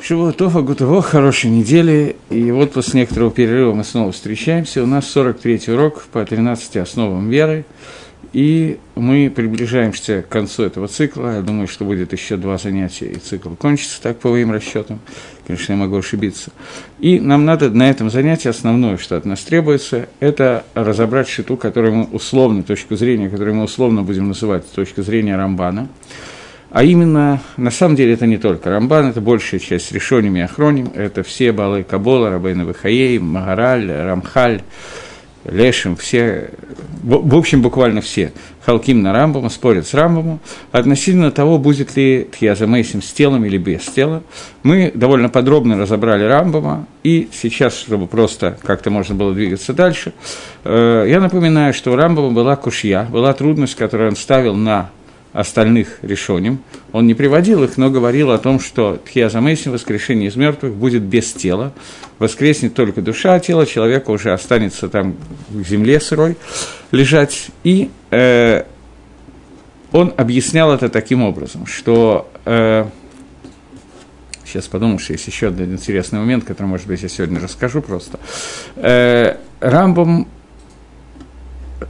Шивотова, Гутово, хорошей недели. И вот после некоторого перерыва мы снова встречаемся. У нас 43-й урок по 13 основам веры. И мы приближаемся к концу этого цикла. Я думаю, что будет еще два занятия, и цикл кончится, так по моим расчетам. Конечно, я могу ошибиться. И нам надо на этом занятии основное, что от нас требуется, это разобрать шиту, которую мы условно, точку зрения, которую мы условно будем называть с точки зрения Рамбана. А именно, на самом деле, это не только Рамбан, это большая часть решениями и охроним, это все Балы Кабола, Рабейна Вахаей, Магараль, Рамхаль, Лешим, все, в общем, буквально все. Халким на Рамбама, спорят с Рамбамом. Относительно того, будет ли Тхьяза Мейсим с телом или без тела, мы довольно подробно разобрали Рамбама, и сейчас, чтобы просто как-то можно было двигаться дальше, э, я напоминаю, что у Рамбама была кушья, была трудность, которую он ставил на остальных решением. Он не приводил их, но говорил о том, что Тхиазамейсин, воскрешение из мертвых, будет без тела. Воскреснет только душа, а тело человека уже останется там в земле сырой лежать. И э, он объяснял это таким образом, что... Э, сейчас подумал, что есть еще один интересный момент, который, может быть, я сегодня расскажу просто. Э, Рамбом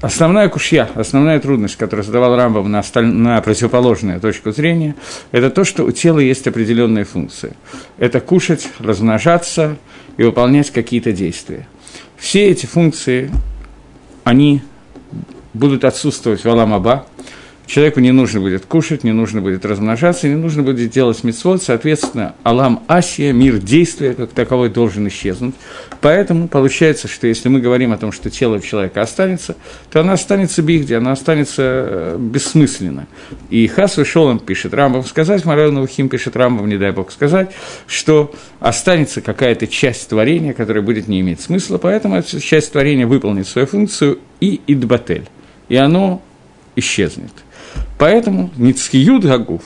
Основная кушья, основная трудность, которую задавал Рамбам на, осталь... на противоположную точку зрения, это то, что у тела есть определенные функции. Это кушать, размножаться и выполнять какие-то действия. Все эти функции, они будут отсутствовать в Аламаба, Человеку не нужно будет кушать, не нужно будет размножаться, не нужно будет делать мецвод, соответственно, Алам Асия, мир действия как таковой должен исчезнуть. Поэтому получается, что если мы говорим о том, что тело человека останется, то оно останется бигде, оно останется э, бессмысленно. И Хас вышел, он пишет Рамбам сказать, Марел Навухим пишет Рамбам, не дай бог сказать, что останется какая-то часть творения, которая будет не иметь смысла, поэтому эта часть творения выполнит свою функцию и идбатель. И оно исчезнет. Поэтому Ницхиюд Гагуф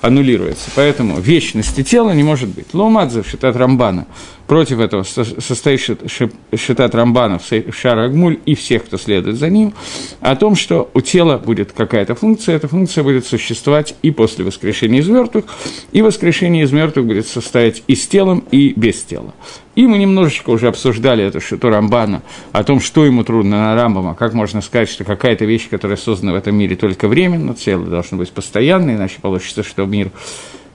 аннулируется. Поэтому вечности тела не может быть. Ломадзе считает Рамбана. Против этого состоит считает Рамбана в Шар Агмуль и всех, кто следует за ним, о том, что у тела будет какая-то функция, эта функция будет существовать и после воскрешения из мертвых, и воскрешение из мертвых будет состоять и с телом, и без тела. И мы немножечко уже обсуждали это что Рамбана, о том, что ему трудно на Рамбама, как можно сказать, что какая-то вещь, которая создана в этом мире только временно, тело должно быть постоянно, иначе получится, что мир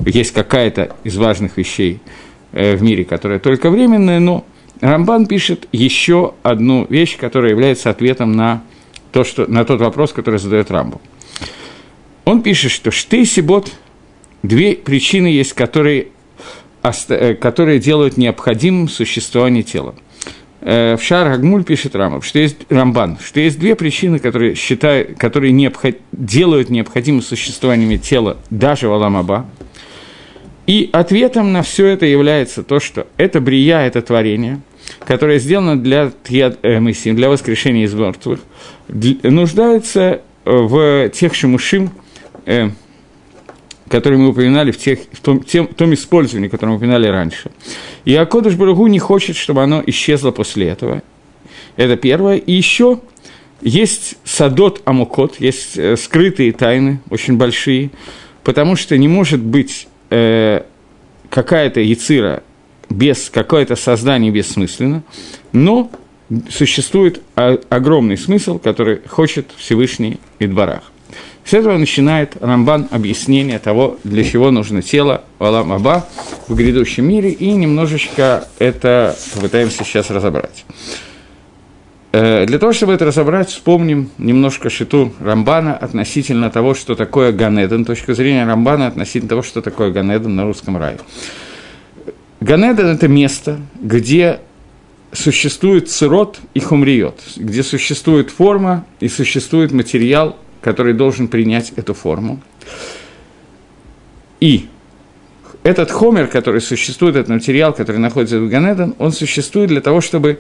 есть какая-то из важных вещей в мире, которая только временная, но Рамбан пишет еще одну вещь, которая является ответом на, то, что, на тот вопрос, который задает Рамбу. Он пишет, что штейсибот, две причины есть, которые Э, которые делают необходимым существование тела. Э, в Шар Агмуль пишет Рамбан, что есть Рамбан, что есть две причины, которые, считают, которые необход, делают необходимым существование тела даже в Аламаба. И ответом на все это является то, что это брия, это творение, которое сделано для, э, для воскрешения из мертвых, нуждается в тех шимушим, которые мы упоминали в, тех, в том, тем, том использовании, которое мы упоминали раньше. И Акодыш Барагу не хочет, чтобы оно исчезло после этого. Это первое. И еще есть садот амукот, есть э, скрытые тайны, очень большие, потому что не может быть э, какая-то яцира без какое-то создание бессмысленно, но существует огромный смысл, который хочет Всевышний Идбарах. С этого начинает Рамбан объяснение того, для чего нужно тело Алам Аба в грядущем мире, и немножечко это попытаемся сейчас разобрать. Э, для того, чтобы это разобрать, вспомним немножко шиту Рамбана относительно того, что такое Ганеден, точка зрения Рамбана относительно того, что такое Ганеден на русском рае. Ганеден – это место, где существует цирот и хумриот, где существует форма и существует материал, который должен принять эту форму. И этот хомер, который существует, этот материал, который находится в Ганеден, он существует для того, чтобы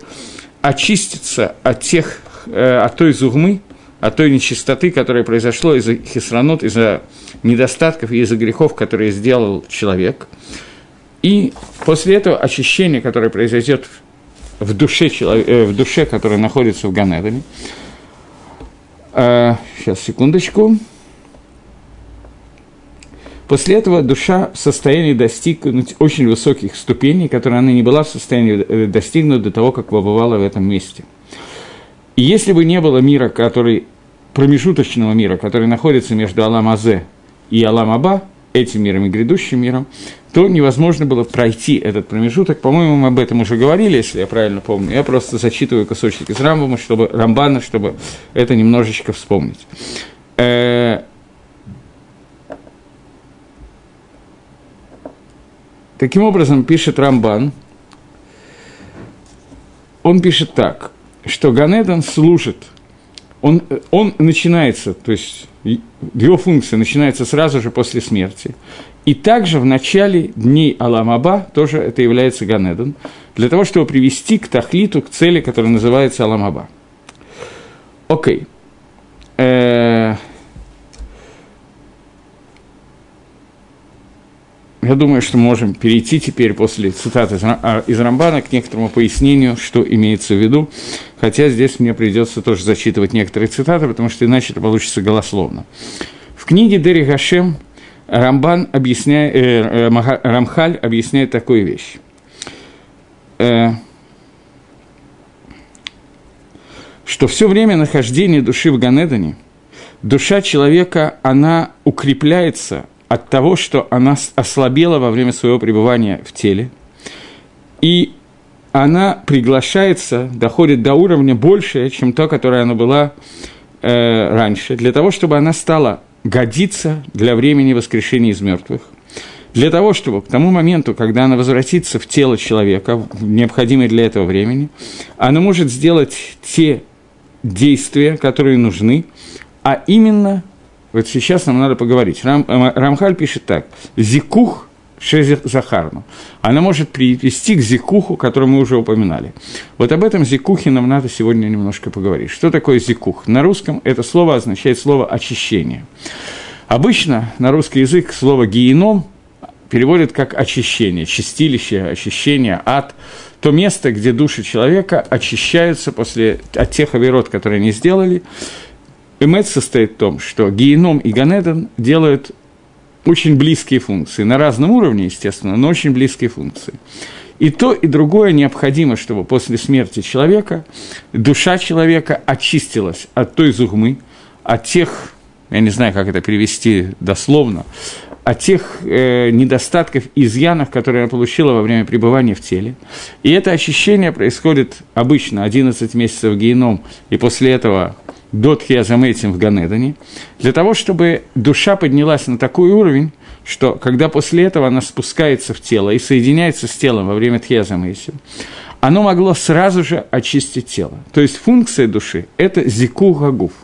очиститься от, тех, э, от той зугмы, от той нечистоты, которая произошла из-за хисранот, из-за недостатков и из-за грехов, которые сделал человек. И после этого очищение, которое произойдет в душе, человек, э, в душе которая находится в Ганедане, Сейчас, секундочку. После этого душа в состоянии достигнуть очень высоких ступеней, которые она не была в состоянии э, достигнуть до того, как побывала в этом месте. И если бы не было мира, который, промежуточного мира, который находится между Алам-Азе и Алам-Аба, этим миром и грядущим миром, то невозможно было пройти этот промежуток. По-моему, мы об этом уже говорили, если я правильно помню. Я просто зачитываю кусочек из Рамбама, чтобы, Рамбана, чтобы это немножечко вспомнить. Таким образом, пишет Рамбан, он пишет так, что Ганедан служит, он, он начинается, то есть его функция начинается сразу же после смерти. И также в начале дней Аламаба тоже это является Ганедан, для того, чтобы привести к тахлиту, к цели, которая называется Аламаба. Окей. Э, я думаю, что можем перейти теперь после цитаты а, из Рамбана к некоторому пояснению, что имеется в виду, хотя здесь мне придется тоже зачитывать некоторые цитаты, потому что иначе это получится голословно. В книге Дери Гашем Рамбан объясняет, э, э, Рамхаль объясняет такую вещь. Э, что все время нахождения души в Ганедане, душа человека, она укрепляется от того, что она ослабела во время своего пребывания в теле, и она приглашается, доходит до уровня больше, чем то, которое она была э, раньше, для того, чтобы она стала годиться для времени воскрешения из мертвых, для того, чтобы к тому моменту, когда она возвратится в тело человека, в необходимое для этого времени, она может сделать те действия, которые нужны, а именно вот сейчас нам надо поговорить. Рам, э, Рамхаль пишет так. Зикух Захарну. Она может привести к зикуху, который мы уже упоминали. Вот об этом зикухе нам надо сегодня немножко поговорить. Что такое зикух? На русском это слово означает слово «очищение». Обычно на русский язык слово «геном» переводят как «очищение», «чистилище», «очищение», «ад», то место, где души человека очищаются после, от тех авирот, которые они сделали, Эмет состоит в том, что геном и Ганедон делают очень близкие функции, на разном уровне, естественно, но очень близкие функции. И то, и другое необходимо, чтобы после смерти человека душа человека очистилась от той зугмы, от тех, я не знаю, как это перевести дословно, от тех э, недостатков, изъянов, которые она получила во время пребывания в теле. И это очищение происходит обычно 11 месяцев геном, и после этого до Тхиазаметим в Ганедане, для того, чтобы душа поднялась на такой уровень, что когда после этого она спускается в тело и соединяется с телом во время Тхиазаметим, оно могло сразу же очистить тело. То есть функция души – это зику гагуф –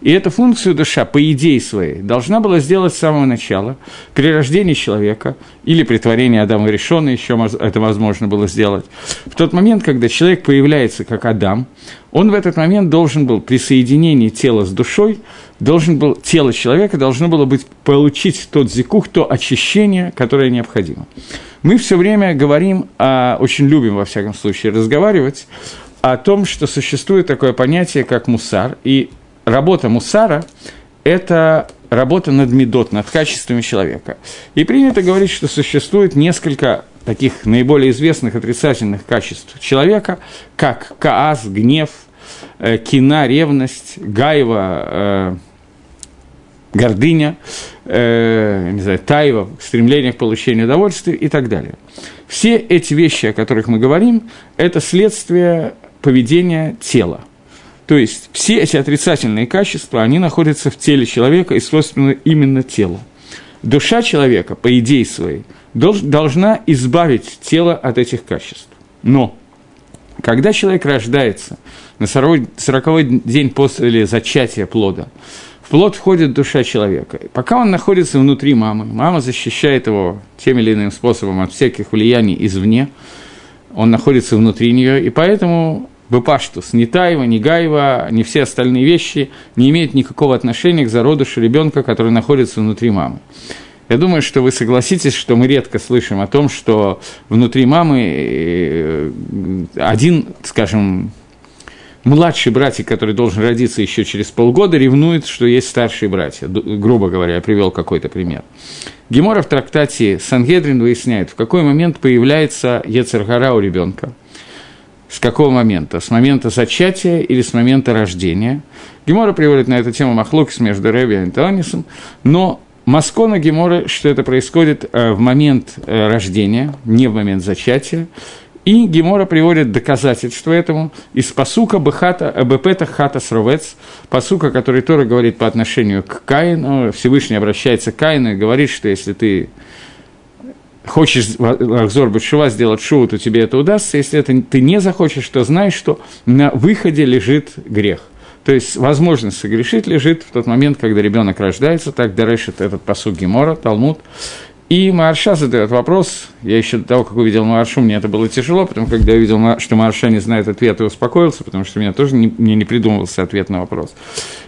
и эту функцию душа, по идее своей, должна была сделать с самого начала, при рождении человека или при творении Адама решенной, еще это возможно было сделать. В тот момент, когда человек появляется как Адам, он в этот момент должен был при соединении тела с душой, должен был, тело человека должно было быть, получить тот зикух, то очищение, которое необходимо. Мы все время говорим, о, очень любим, во всяком случае, разговаривать о том, что существует такое понятие, как мусар, и работа мусара – это работа над медот, над качествами человека. И принято говорить, что существует несколько таких наиболее известных отрицательных качеств человека, как каас, гнев, э, кина, ревность, гайва, э, гордыня, э, не знаю, тайва, стремление к получению удовольствия и так далее. Все эти вещи, о которых мы говорим, это следствие поведения тела – то есть все эти отрицательные качества, они находятся в теле человека и свойственны именно телу. Душа человека, по идее своей, должна избавить тело от этих качеств. Но когда человек рождается на 40 день после зачатия плода, в плод входит душа человека. Пока он находится внутри мамы, мама защищает его тем или иным способом от всяких влияний извне, он находится внутри нее, и поэтому Бепаштус, ни Таева, ни Гаева, ни все остальные вещи не имеют никакого отношения к зародышу ребенка, который находится внутри мамы. Я думаю, что вы согласитесь, что мы редко слышим о том, что внутри мамы э, один, скажем, младший братик, который должен родиться еще через полгода, ревнует, что есть старшие братья. Грубо говоря, я привел какой-то пример. Гемора в трактате Сангедрин выясняет, в какой момент появляется Ецергара у ребенка. С какого момента? С момента зачатия или с момента рождения? Гемора приводит на эту тему Махлокис между Реви и Антонисом, но Маскона Гемора, что это происходит э, в момент э, рождения, не в момент зачатия, и Гемора приводит доказательство этому из посука Бехата, э, Бепета Хата Сровец, посука, который Тора говорит по отношению к Каину, Всевышний обращается к Каину и говорит, что если ты хочешь Ахзор Бетшува сделать шоу, то тебе это удастся. Если это ты не захочешь, то знай, что на выходе лежит грех. То есть возможность согрешить лежит в тот момент, когда ребенок рождается, так дарешит этот посуд Гемора, Талмуд. И Марша задает вопрос, я еще до того, как увидел Маршу, мне это было тяжело, потому что когда я увидел, что Марша не знает ответа, успокоился, потому что у меня тоже не, мне не придумывался ответ на вопрос.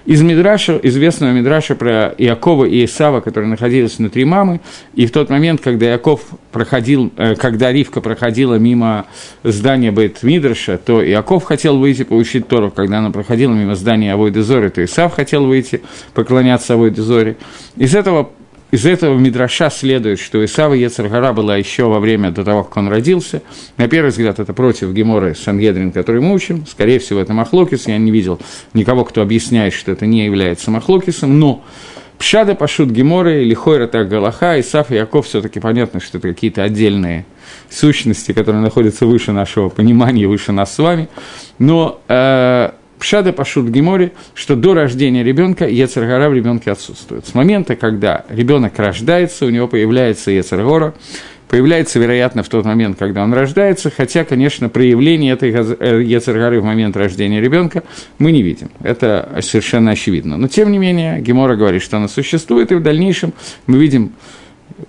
Из Мидраша, известного Мидраша про Иакова и Исава, которые находились внутри мамы, и в тот момент, когда Иаков проходил, э, когда Ривка проходила мимо здания Бет Мидраша, то Иаков хотел выйти получить Тору, когда она проходила мимо здания Авой Дезори, то Исав хотел выйти поклоняться Авой Дезори. Из этого из этого Мидраша следует, что Исава Ецаргара была еще во время до того, как он родился. На первый взгляд, это против Гемора Сангедрин, который мы учим. Скорее всего, это Махлокис. Я не видел никого, кто объясняет, что это не является Махлокисом. Но Пшада Пашут Геморы или Хойра Так Галаха, Исаф и Яков все таки понятно, что это какие-то отдельные сущности, которые находятся выше нашего понимания, выше нас с вами. Но э, Пшада Пашут Гемори, что до рождения ребенка Ецергора в ребенке отсутствует. С момента, когда ребенок рождается, у него появляется Ецергора, появляется, вероятно, в тот момент, когда он рождается, хотя, конечно, проявление этой Ецергоры в момент рождения ребенка мы не видим. Это совершенно очевидно. Но, тем не менее, Гемора говорит, что она существует, и в дальнейшем мы видим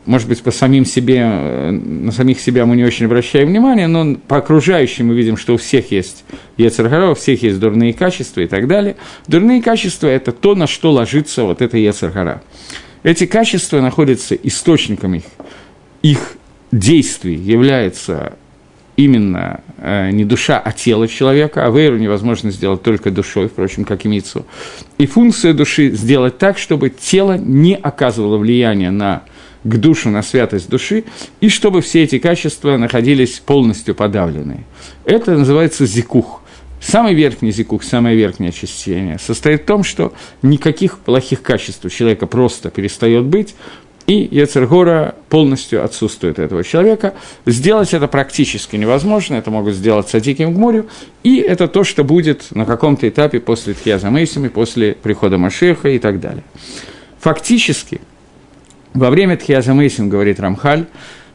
может быть, по самим себе, э, на самих себя мы не очень обращаем внимания, но по окружающим мы видим, что у всех есть Ецергара, у всех есть дурные качества и так далее. Дурные качества – это то, на что ложится вот эта Ецергара. Эти качества находятся источником их, их действий является именно э, не душа, а тело человека, а вейру невозможно сделать только душой, впрочем, как и мицу. И функция души сделать так, чтобы тело не оказывало влияния на к душу, на святость души, и чтобы все эти качества находились полностью подавленные. Это называется зикух. Самый верхний зикух, самое верхнее очищение состоит в том, что никаких плохих качеств у человека просто перестает быть, и Ецергора полностью отсутствует этого человека. Сделать это практически невозможно, это могут сделать садиким к морю, и это то, что будет на каком-то этапе после Тхьяза Мейсами, после прихода Машеха и так далее. Фактически – во время Тхиаза Мейсим, говорит Рамхаль,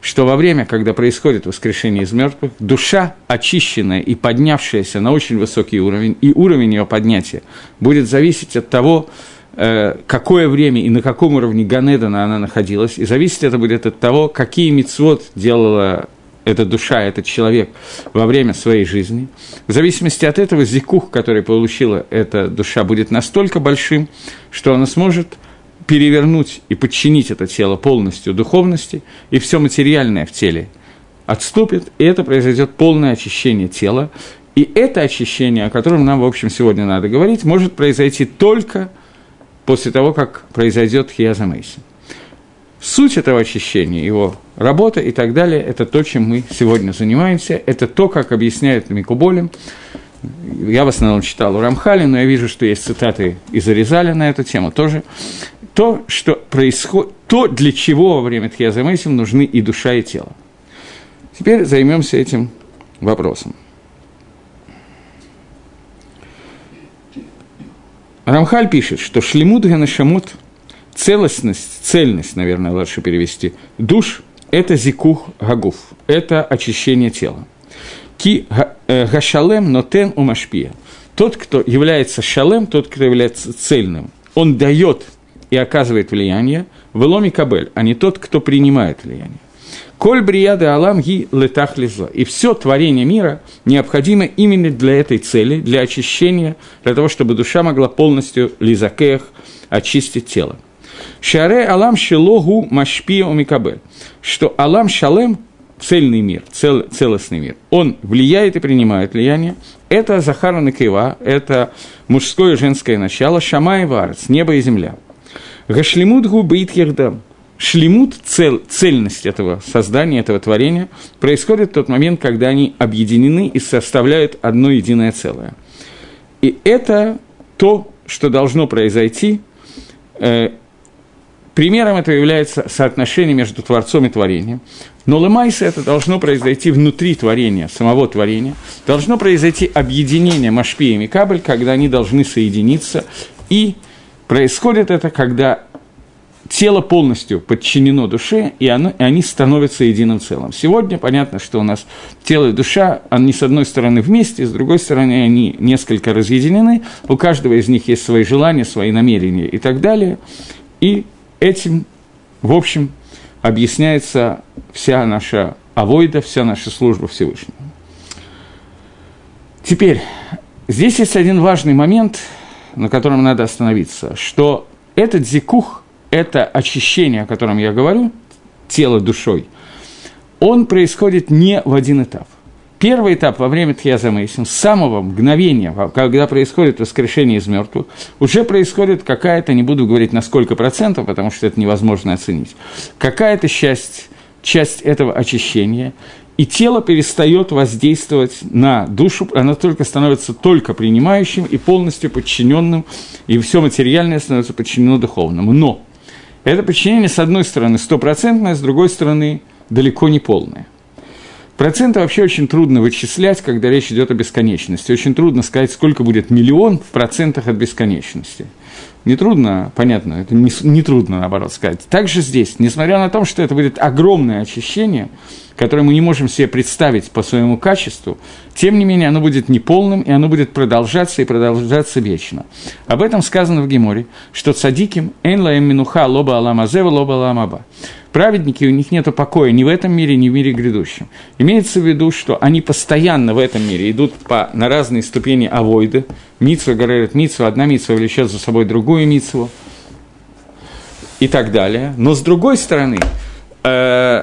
что во время, когда происходит воскрешение из мертвых, душа, очищенная и поднявшаяся на очень высокий уровень, и уровень ее поднятия будет зависеть от того, э, какое время и на каком уровне Ганедана она находилась, и зависеть это будет от того, какие мицвод делала эта душа, этот человек во время своей жизни. В зависимости от этого зикух, который получила эта душа, будет настолько большим, что она сможет – перевернуть и подчинить это тело полностью духовности, и все материальное в теле отступит, и это произойдет полное очищение тела. И это очищение, о котором нам, в общем, сегодня надо говорить, может произойти только после того, как произойдет хиазамейсин. Суть этого очищения, его работа и так далее, это то, чем мы сегодня занимаемся, это то, как объясняет Микуболем. Я в основном читал у Рамхали, но я вижу, что есть цитаты из Аризаля на эту тему тоже то, что происходит, то, для чего во время Тхияза Мейсим нужны и душа, и тело. Теперь займемся этим вопросом. Рамхаль пишет, что шлемут ганашамут, целостность, цельность, наверное, лучше перевести, душ – это зикух гагуф, это очищение тела. Ки э, гашалем нотен умашпия. Тот, кто является шалем, тот, кто является цельным, он дает и оказывает влияние, веломи кабель, а не тот, кто принимает влияние. Коль брияды алам ги летах лизо. И все творение мира необходимо именно для этой цели, для очищения, для того, чтобы душа могла полностью лизакех очистить тело. Шаре алам шелогу машпия умикабель. Что алам шалем, цельный мир, цел, целостный мир, он влияет и принимает влияние, это Захара Накива, это мужское и женское начало, Шама и Варец, небо и земля. Гашлемут губит ердам. Шлемут, цел, цельность этого создания, этого творения, происходит в тот момент, когда они объединены и составляют одно единое целое. И это то, что должно произойти. Э, примером этого является соотношение между Творцом и Творением. Но лемайса это должно произойти внутри творения, самого творения. Должно произойти объединение Машпи и Микабль, когда они должны соединиться. И происходит это, когда тело полностью подчинено душе, и, оно, и они становятся единым целым. Сегодня понятно, что у нас тело и душа, они с одной стороны вместе, с другой стороны они несколько разъединены, у каждого из них есть свои желания, свои намерения и так далее. И этим, в общем, объясняется вся наша авойда, вся наша служба Всевышнему. Теперь, здесь есть один важный момент, на котором надо остановиться, что этот зикух – это очищение, о котором я говорю, тело душой, он происходит не в один этап. Первый этап во время Мейсим, с самого мгновения, когда происходит воскрешение из мертвых, уже происходит какая-то, не буду говорить на сколько процентов, потому что это невозможно оценить, какая-то часть, часть этого очищения, и тело перестает воздействовать на душу, оно только становится только принимающим и полностью подчиненным, и все материальное становится подчинено духовному. Но это подчинение, с одной стороны, стопроцентное, с другой стороны, далеко не полное. Проценты вообще очень трудно вычислять, когда речь идет о бесконечности. Очень трудно сказать, сколько будет миллион в процентах от бесконечности. Не трудно, понятно, это не, не наоборот, сказать. Также здесь, несмотря на то, что это будет огромное очищение, которое мы не можем себе представить по своему качеству, тем не менее оно будет неполным, и оно будет продолжаться и продолжаться вечно. Об этом сказано в Геморе, что цадиким эн лаем минуха лоба алама зева лоба алама ба. Праведники, у них нет покоя ни в этом мире, ни в мире грядущем. Имеется в виду, что они постоянно в этом мире идут по, на разные ступени авойды. Митсва говорит митсва, одна митсва влечет за собой другую митсву и так далее. Но с другой стороны, э,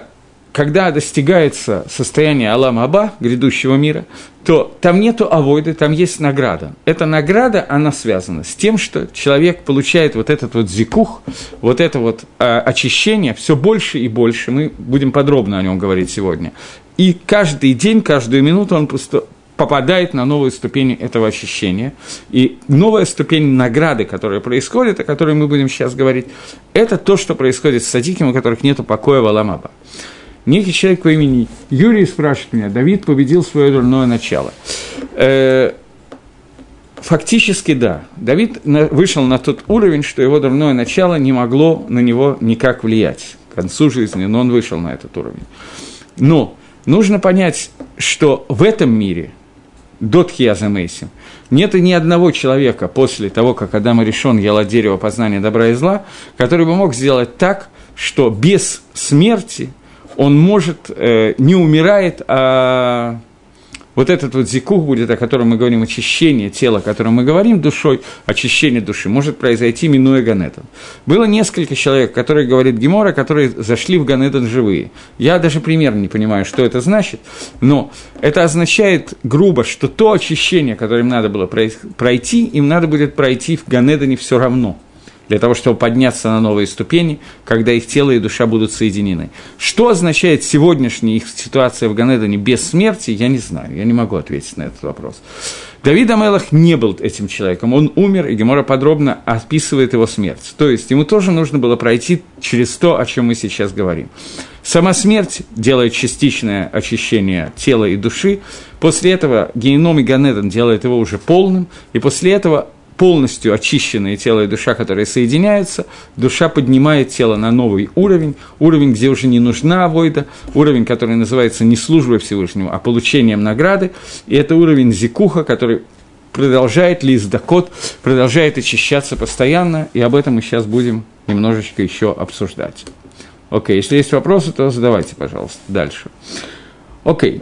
когда достигается состояние Алама Аба, грядущего мира, то там нету авойды, там есть награда. Эта награда, она связана с тем, что человек получает вот этот вот зикух, вот это вот э, очищение все больше и больше. Мы будем подробно о нем говорить сегодня. И каждый день, каждую минуту он просто попадает на новую ступень этого очищения. И новая ступень награды, которая происходит, о которой мы будем сейчас говорить, это то, что происходит с садиками, у которых нет покоя в Аламаба некий человек по имени Юрий спрашивает меня, Давид победил свое дурное начало. Э, фактически да. Давид вышел на тот уровень, что его дурное начало не могло на него никак влиять. К концу жизни, но он вышел на этот уровень. Но нужно понять, что в этом мире, до Тхиаза Мейсим, нет ни одного человека после того, как Адам решен ел от дерева познания добра и зла, который бы мог сделать так, что без смерти – он может, э, не умирает, а вот этот вот зикух будет, о котором мы говорим, очищение тела, о котором мы говорим душой, очищение души, может произойти, минуя Ганетон. Было несколько человек, которые, говорит Гемора, которые зашли в Ганетон живые. Я даже примерно не понимаю, что это значит, но это означает грубо, что то очищение, которое им надо было пройти, им надо будет пройти в Ганедоне все равно – для того, чтобы подняться на новые ступени, когда их тело и душа будут соединены. Что означает сегодняшняя их ситуация в Ганедане без смерти, я не знаю, я не могу ответить на этот вопрос. Давид Амелах не был этим человеком, он умер, и Гемора подробно описывает его смерть. То есть ему тоже нужно было пройти через то, о чем мы сейчас говорим. Сама смерть делает частичное очищение тела и души, после этого геном и Ганедан делает его уже полным, и после этого полностью очищенные тело и душа, которые соединяются, душа поднимает тело на новый уровень, уровень, где уже не нужна авойда, уровень, который называется не службой Всевышнему, а получением награды, и это уровень зикуха, который продолжает лист дакот, продолжает очищаться постоянно, и об этом мы сейчас будем немножечко еще обсуждать. Окей, если есть вопросы, то задавайте, пожалуйста, дальше. Окей.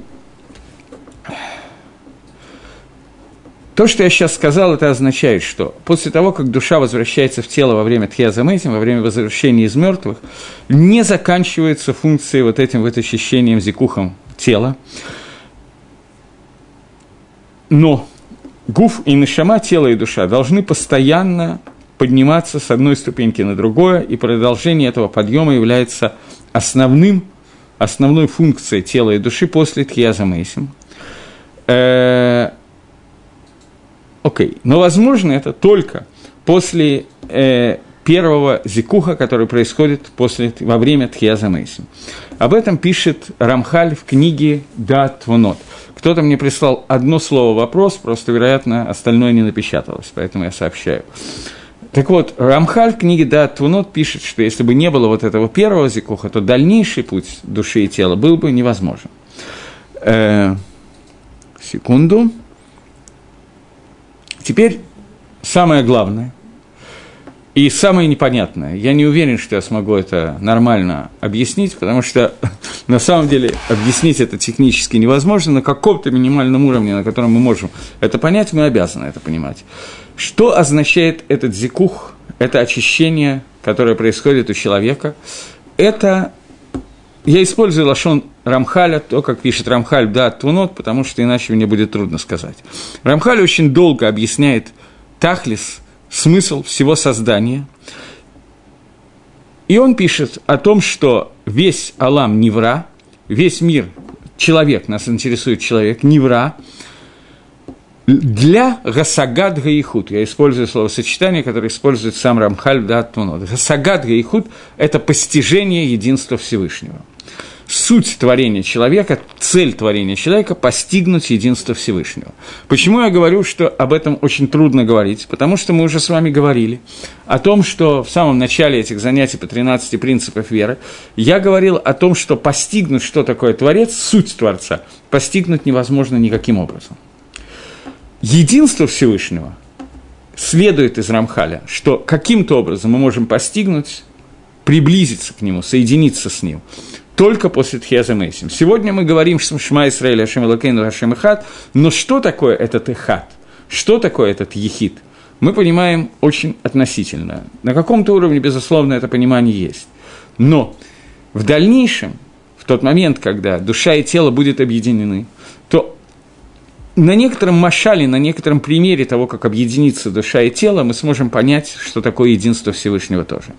То, что я сейчас сказал, это означает, что после того, как душа возвращается в тело во время тхиазамэтим, во время возвращения из мертвых, не заканчивается функция вот этим вот ощущением зикухом тела. Но гуф и нашама, тело и душа, должны постоянно подниматься с одной ступеньки на другое, и продолжение этого подъема является основным, основной функцией тела и души после тхиазамэтим. Окей, okay. но возможно это только после э, первого зикуха, который происходит после, во время Тхияза Мейсим. Об этом пишет Рамхаль в книге «Дат Твунот». Кто-то мне прислал одно слово «вопрос», просто, вероятно, остальное не напечаталось, поэтому я сообщаю. Так вот, Рамхаль в книге «Дат Твунот» пишет, что если бы не было вот этого первого зикуха, то дальнейший путь души и тела был бы невозможен. Э, секунду. Теперь самое главное и самое непонятное. Я не уверен, что я смогу это нормально объяснить, потому что на самом деле объяснить это технически невозможно. На каком-то минимальном уровне, на котором мы можем это понять, мы обязаны это понимать. Что означает этот зикух, это очищение, которое происходит у человека? Это я использую лашон Рамхаля, то, как пишет Рамхаль, да, Тунот, потому что иначе мне будет трудно сказать. Рамхаль очень долго объясняет Тахлис, смысл всего создания. И он пишет о том, что весь Алам Невра, весь мир, человек, нас интересует человек, Невра, для Гасагад Гаихут, я использую словосочетание, которое использует сам Рамхаль Датмунот. Гасагад Гаихут – это постижение единства Всевышнего – суть творения человека, цель творения человека – постигнуть единство Всевышнего. Почему я говорю, что об этом очень трудно говорить? Потому что мы уже с вами говорили о том, что в самом начале этих занятий по 13 принципов веры я говорил о том, что постигнуть, что такое Творец, суть Творца, постигнуть невозможно никаким образом. Единство Всевышнего следует из Рамхаля, что каким-то образом мы можем постигнуть, приблизиться к нему, соединиться с ним – только после Тхеза Мейсим. Сегодня мы говорим Шма Исраэль, Ашем Элакейну, Ашем Ихат, но что такое этот Ихат? Что такое этот Ехид? Мы понимаем очень относительно. На каком-то уровне, безусловно, это понимание есть. Но в дальнейшем, в тот момент, когда душа и тело будут объединены, то на некотором машале, на некотором примере того, как объединится душа и тело, мы сможем понять, что такое единство Всевышнего тоже.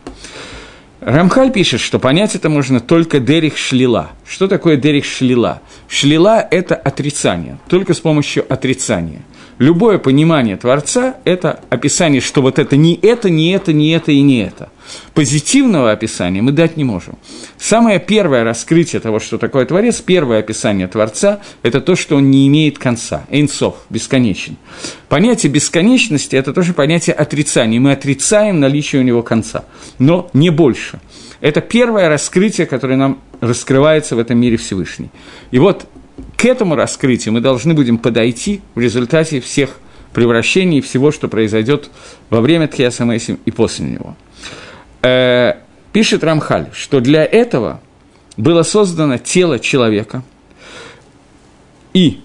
Рамхаль пишет, что понять это можно только дерих шлила. Что такое дерих шлила? Шлила – это отрицание, только с помощью отрицания. Любое понимание Творца – это описание, что вот это не это, не это, не это и не это. Позитивного описания мы дать не можем. Самое первое раскрытие того, что такое Творец, первое описание Творца – это то, что он не имеет конца, эйнсов, бесконечен. Понятие бесконечности – это тоже понятие отрицания. Мы отрицаем наличие у него конца, но не больше. Это первое раскрытие, которое нам раскрывается в этом мире Всевышний. И вот к этому раскрытию мы должны будем подойти в результате всех превращений, всего, что произойдет во время Тхиаса и после него. Э, пишет Рамхаль, что для этого было создано тело человека, и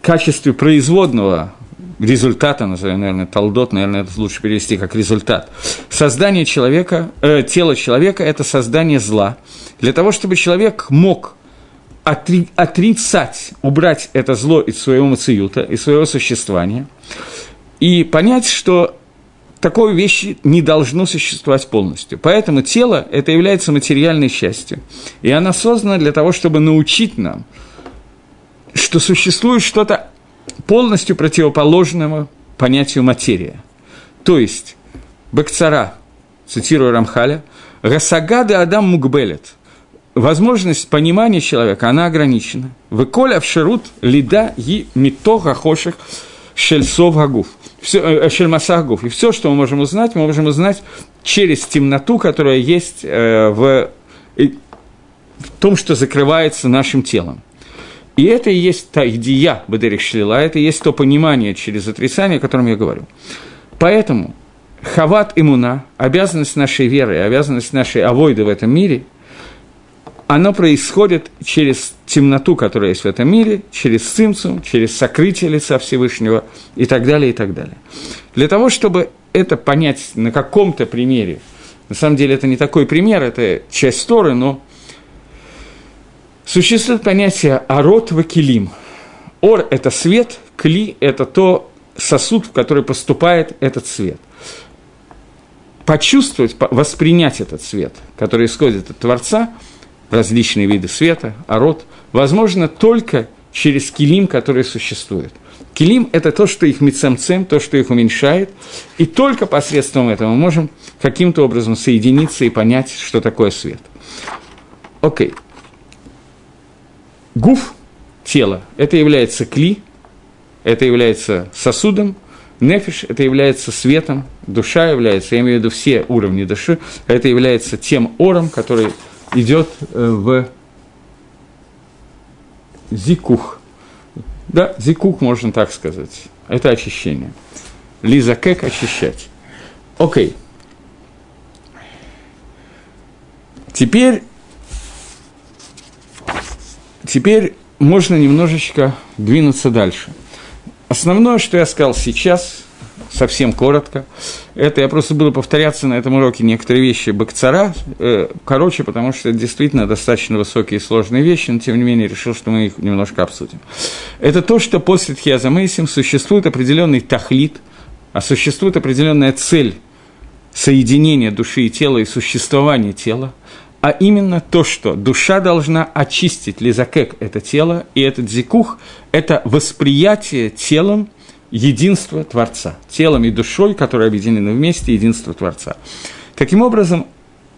в качестве производного результата, назовем, наверное, талдот, наверное, это лучше перевести как результат. Создание человека, э, тело человека – это создание зла. Для того, чтобы человек мог отри, отрицать, убрать это зло из своего мациюта, из своего существования, и понять, что такой вещи не должно существовать полностью. Поэтому тело – это является материальной частью. И она создана для того, чтобы научить нам, что существует что-то полностью противоположного понятию материя. То есть, Бакцара, цитирую Рамхаля, «Расагада Адам Мукбелет» – возможность понимания человека, она ограничена. «Выколя в шерут лида и митога хоших шельсов гагуф» все, э, Шельмасагуф. И все, что мы можем узнать, мы можем узнать через темноту, которая есть э, в, в том, что закрывается нашим телом. И это и есть та идея Бадерих Шлила, это и есть то понимание через отрицание, о котором я говорю. Поэтому хават имуна, обязанность нашей веры, обязанность нашей авойды в этом мире, оно происходит через темноту, которая есть в этом мире, через цимцу, через сокрытие лица Всевышнего и так далее, и так далее. Для того, чтобы это понять на каком-то примере, на самом деле это не такой пример, это часть Торы, но существует понятие «арот вакилим». Ор – это свет, кли – это то сосуд, в который поступает этот свет. Почувствовать, воспринять этот свет, который исходит от Творца, различные виды света, арот, возможно только через килим, который существует. Килим – это то, что их мецамцем, то, что их уменьшает, и только посредством этого мы можем каким-то образом соединиться и понять, что такое свет. Окей. Гуф, тело, это является кли, это является сосудом, нефиш – это является светом, душа является, я имею в виду все уровни души, это является тем ором, который идет э, в зикух. Да, зикух можно так сказать. Это очищение. Лиза кек – очищать. Окей. Теперь, теперь можно немножечко двинуться дальше – Основное, что я сказал сейчас, совсем коротко, это я просто буду повторяться на этом уроке некоторые вещи бакцара, э, короче, потому что это действительно достаточно высокие и сложные вещи, но тем не менее решил, что мы их немножко обсудим. Это то, что после Тхиаза Мейсим существует определенный тахлит, а существует определенная цель соединения души и тела и существования тела – а именно то, что душа должна очистить лизакек – это тело, и этот зикух – это восприятие телом единства Творца, телом и душой, которые объединены вместе, единство Творца. Таким образом,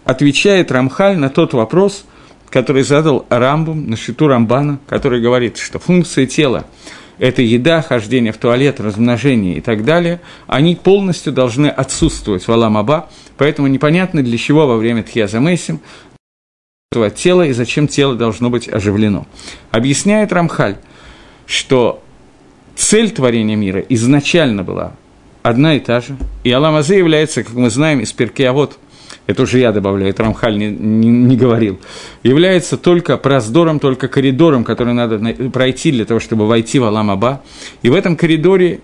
отвечает Рамхаль на тот вопрос, который задал Рамбум на шиту Рамбана, который говорит, что функции тела – это еда, хождение в туалет, размножение и так далее, они полностью должны отсутствовать в Аламаба, поэтому непонятно, для чего во время Тхиаза Мессим этого тела и зачем тело должно быть оживлено. Объясняет Рамхаль, что цель творения мира изначально была одна и та же, и Аламазе является, как мы знаем, из Перкеавод, это уже я добавляю, это Рамхаль не, не, не говорил, является только проздором, только коридором, который надо пройти для того, чтобы войти в Аламаба, и в этом коридоре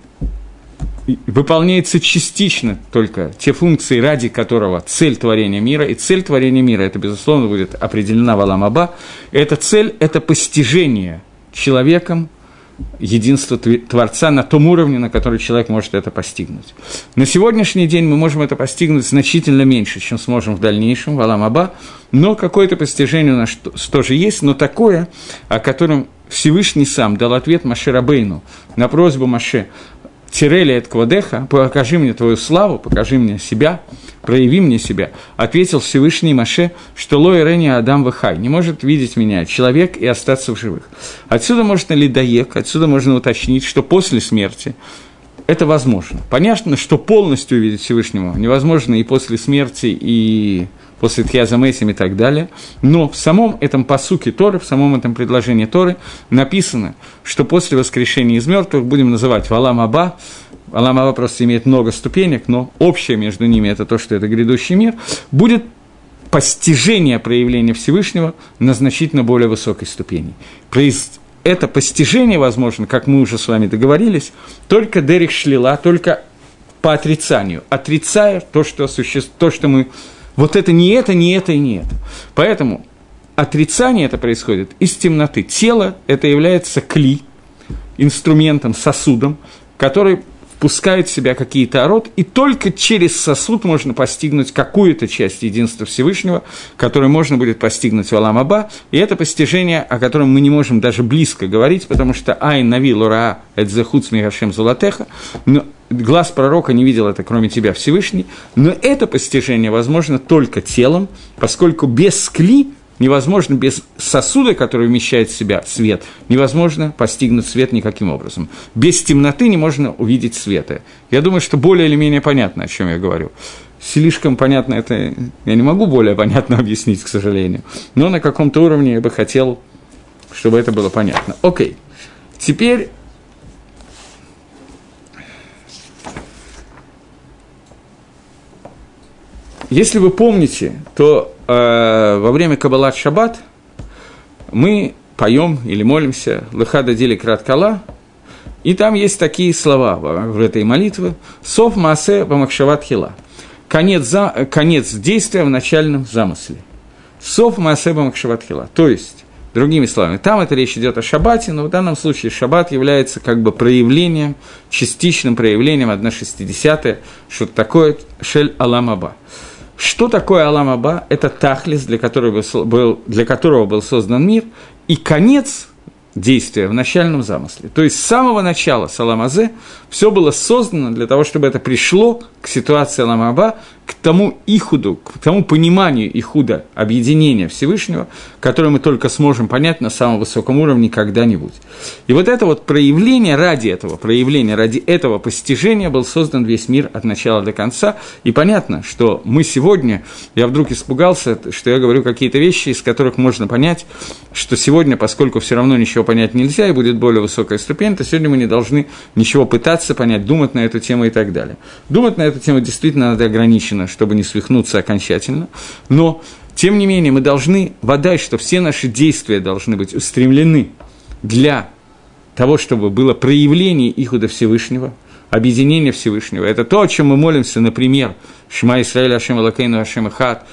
выполняется частично только те функции, ради которого цель творения мира, и цель творения мира, это, безусловно, будет определена в Аламаба, эта цель – это постижение человеком единства Творца на том уровне, на который человек может это постигнуть. На сегодняшний день мы можем это постигнуть значительно меньше, чем сможем в дальнейшем, в Аламаба, но какое-то постижение у нас тоже есть, но такое, о котором Всевышний сам дал ответ Маше Рабейну на просьбу Маше Тирели от Квадеха, покажи мне твою славу, покажи мне себя, прояви мне себя, ответил Всевышний Маше, что Лой Рени Адам Вахай, не может видеть меня человек и остаться в живых. Отсюда можно ли доек, отсюда можно уточнить, что после смерти это возможно. Понятно, что полностью увидеть Всевышнего невозможно и после смерти, и после Тхиаза Мессим и так далее. Но в самом этом посуке Торы, в самом этом предложении Торы написано, что после воскрешения из мертвых будем называть Валам Аба, Алам Аба просто имеет много ступенек, но общее между ними это то, что это грядущий мир, будет постижение проявления Всевышнего на значительно более высокой ступени. Это постижение возможно, как мы уже с вами договорились, только Дерих Шлила, только по отрицанию, отрицая то, что, суще... то, что мы вот это не это, не это и не это. Поэтому отрицание это происходит из темноты. Тело – это является кли, инструментом, сосудом, который впускает в себя какие-то ород, и только через сосуд можно постигнуть какую-то часть единства Всевышнего, которую можно будет постигнуть в Аламаба, и это постижение, о котором мы не можем даже близко говорить, потому что Айн Нави Лура Эдзехуц Мигашем Зулатеха, но глаз пророка не видел это, кроме тебя, Всевышний, но это постижение возможно только телом, поскольку без скли невозможно без сосуда, который вмещает в себя свет, невозможно постигнуть свет никаким образом. Без темноты не можно увидеть света. Я думаю, что более или менее понятно, о чем я говорю. Слишком понятно это я не могу более понятно объяснить, к сожалению. Но на каком-то уровне я бы хотел, чтобы это было понятно. Окей. Теперь Если вы помните, то э, во время Каббалат Шаббат мы поем или молимся «Лыхада дели краткала», и там есть такие слова в этой молитве «Сов маасе бамакшават хила» конец, за, конец действия в начальном замысле. «Сов маасе бамакшават хила», то есть Другими словами, там это речь идет о шаббате, но в данном случае шаббат является как бы проявлением, частичным проявлением 1,60, что такое шель аламаба. Что такое аламаба? Это тахлис, для которого был, для которого был создан мир, и конец действия в начальном замысле. То есть с самого начала Саламазе все было создано для того, чтобы это пришло к ситуации Ламаба, к тому ихуду, к тому пониманию ихуда, объединения Всевышнего, которое мы только сможем понять на самом высоком уровне когда-нибудь. И вот это вот проявление ради этого, проявление ради этого постижения был создан весь мир от начала до конца. И понятно, что мы сегодня, я вдруг испугался, что я говорю какие-то вещи, из которых можно понять, что сегодня, поскольку все равно ничего понять нельзя и будет более высокая ступень, то сегодня мы не должны ничего пытаться понять, думать на эту тему и так далее. Думать на эту тему действительно надо ограниченно ограничено, чтобы не свихнуться окончательно, но, тем не менее, мы должны вода, что все наши действия должны быть устремлены для того, чтобы было проявление Ихуда Всевышнего, объединение Всевышнего. Это то, о чем мы молимся, например, Шма Исраиль Ашем Алакейну Ашем Ахат,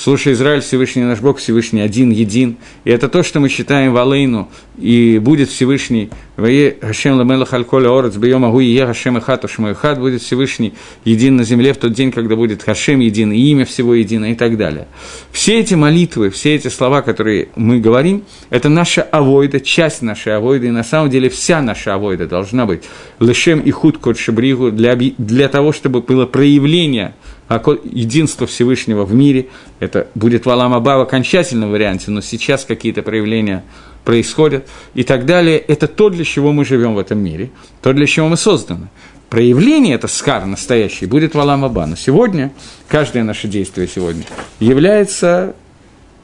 Слушай, Израиль, Всевышний наш Бог, Всевышний один, един. И это то, что мы считаем в Алейну, и будет Всевышний, Хашем Ламела Хальколя Орец, Бьем Агу и будет Всевышний един на земле в тот день, когда будет Хашем един, и имя всего едино, и так далее. Все эти молитвы, все эти слова, которые мы говорим, это наша авойда, часть нашей авойды, и на самом деле вся наша авойда должна быть лешем и худ кот шабригу для, для того, чтобы было проявление единство Всевышнего в мире. Это будет Валам Аба в окончательном варианте, но сейчас какие-то проявления происходят и так далее. Это то, для чего мы живем в этом мире, то, для чего мы созданы. Проявление, это скар настоящий, будет Валам Аба. Но сегодня, каждое наше действие сегодня является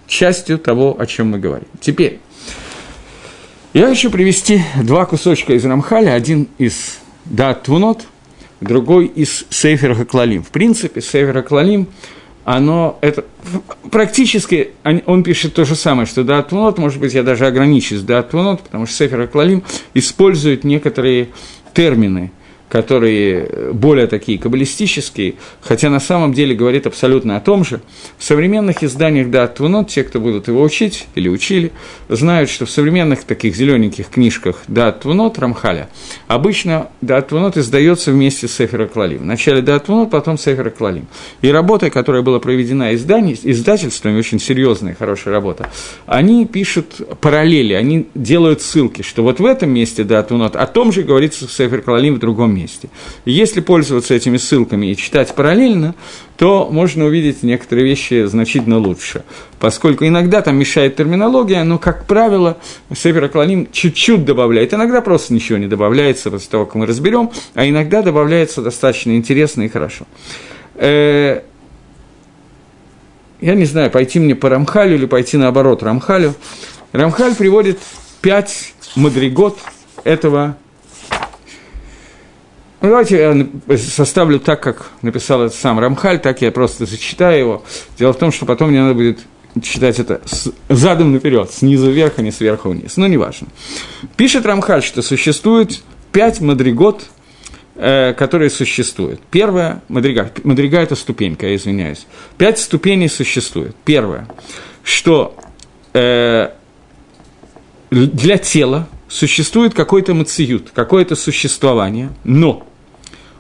частью того, о чем мы говорим. Теперь, я хочу привести два кусочка из Рамхаля, один из Дат Твунот – другой из Сейфера Хаклалим. В принципе, Сейфер Хаклалим, оно, это, практически, он пишет то же самое, что Дат Твунот, может быть, я даже ограничусь Дат Твунот, потому что Сейфер Хаклалим использует некоторые термины – которые более такие каббалистические, хотя на самом деле говорит абсолютно о том же. В современных изданиях Дат Твунот, те, кто будут его учить или учили, знают, что в современных таких зелененьких книжках Дат Твунот Рамхаля обычно Дат Твунот издается вместе с Сефера Клалим. Вначале Дат Твунот, потом Сефера Клалим. И работа, которая была проведена издание, издательствами, очень серьезная, хорошая работа, они пишут параллели, они делают ссылки, что вот в этом месте Дат Твунот о том же говорится в Сефер Клалим в другом месте месте. Если пользоваться этими ссылками и читать параллельно, то можно увидеть некоторые вещи значительно лучше. Поскольку иногда там мешает терминология, но, как правило, Север Акланим чуть-чуть добавляет. Иногда просто ничего не добавляется после того, как мы разберем, а иногда добавляется достаточно интересно и хорошо. Э, я не знаю, пойти мне по Рамхалю или пойти наоборот Рамхалю. Рамхаль приводит пять мадригот этого ну, давайте я составлю так, как написал это сам Рамхаль, так я просто зачитаю его. Дело в том, что потом мне надо будет читать это с, задом наперед, снизу вверх, а не сверху вниз. Но неважно. Пишет Рамхаль, что существует пять мадригот, э, которые существуют. Первая мадрига, мадрига – это ступенька, я извиняюсь. Пять ступеней существует. Первое, что э, для тела существует какой-то мациют, какое-то существование, но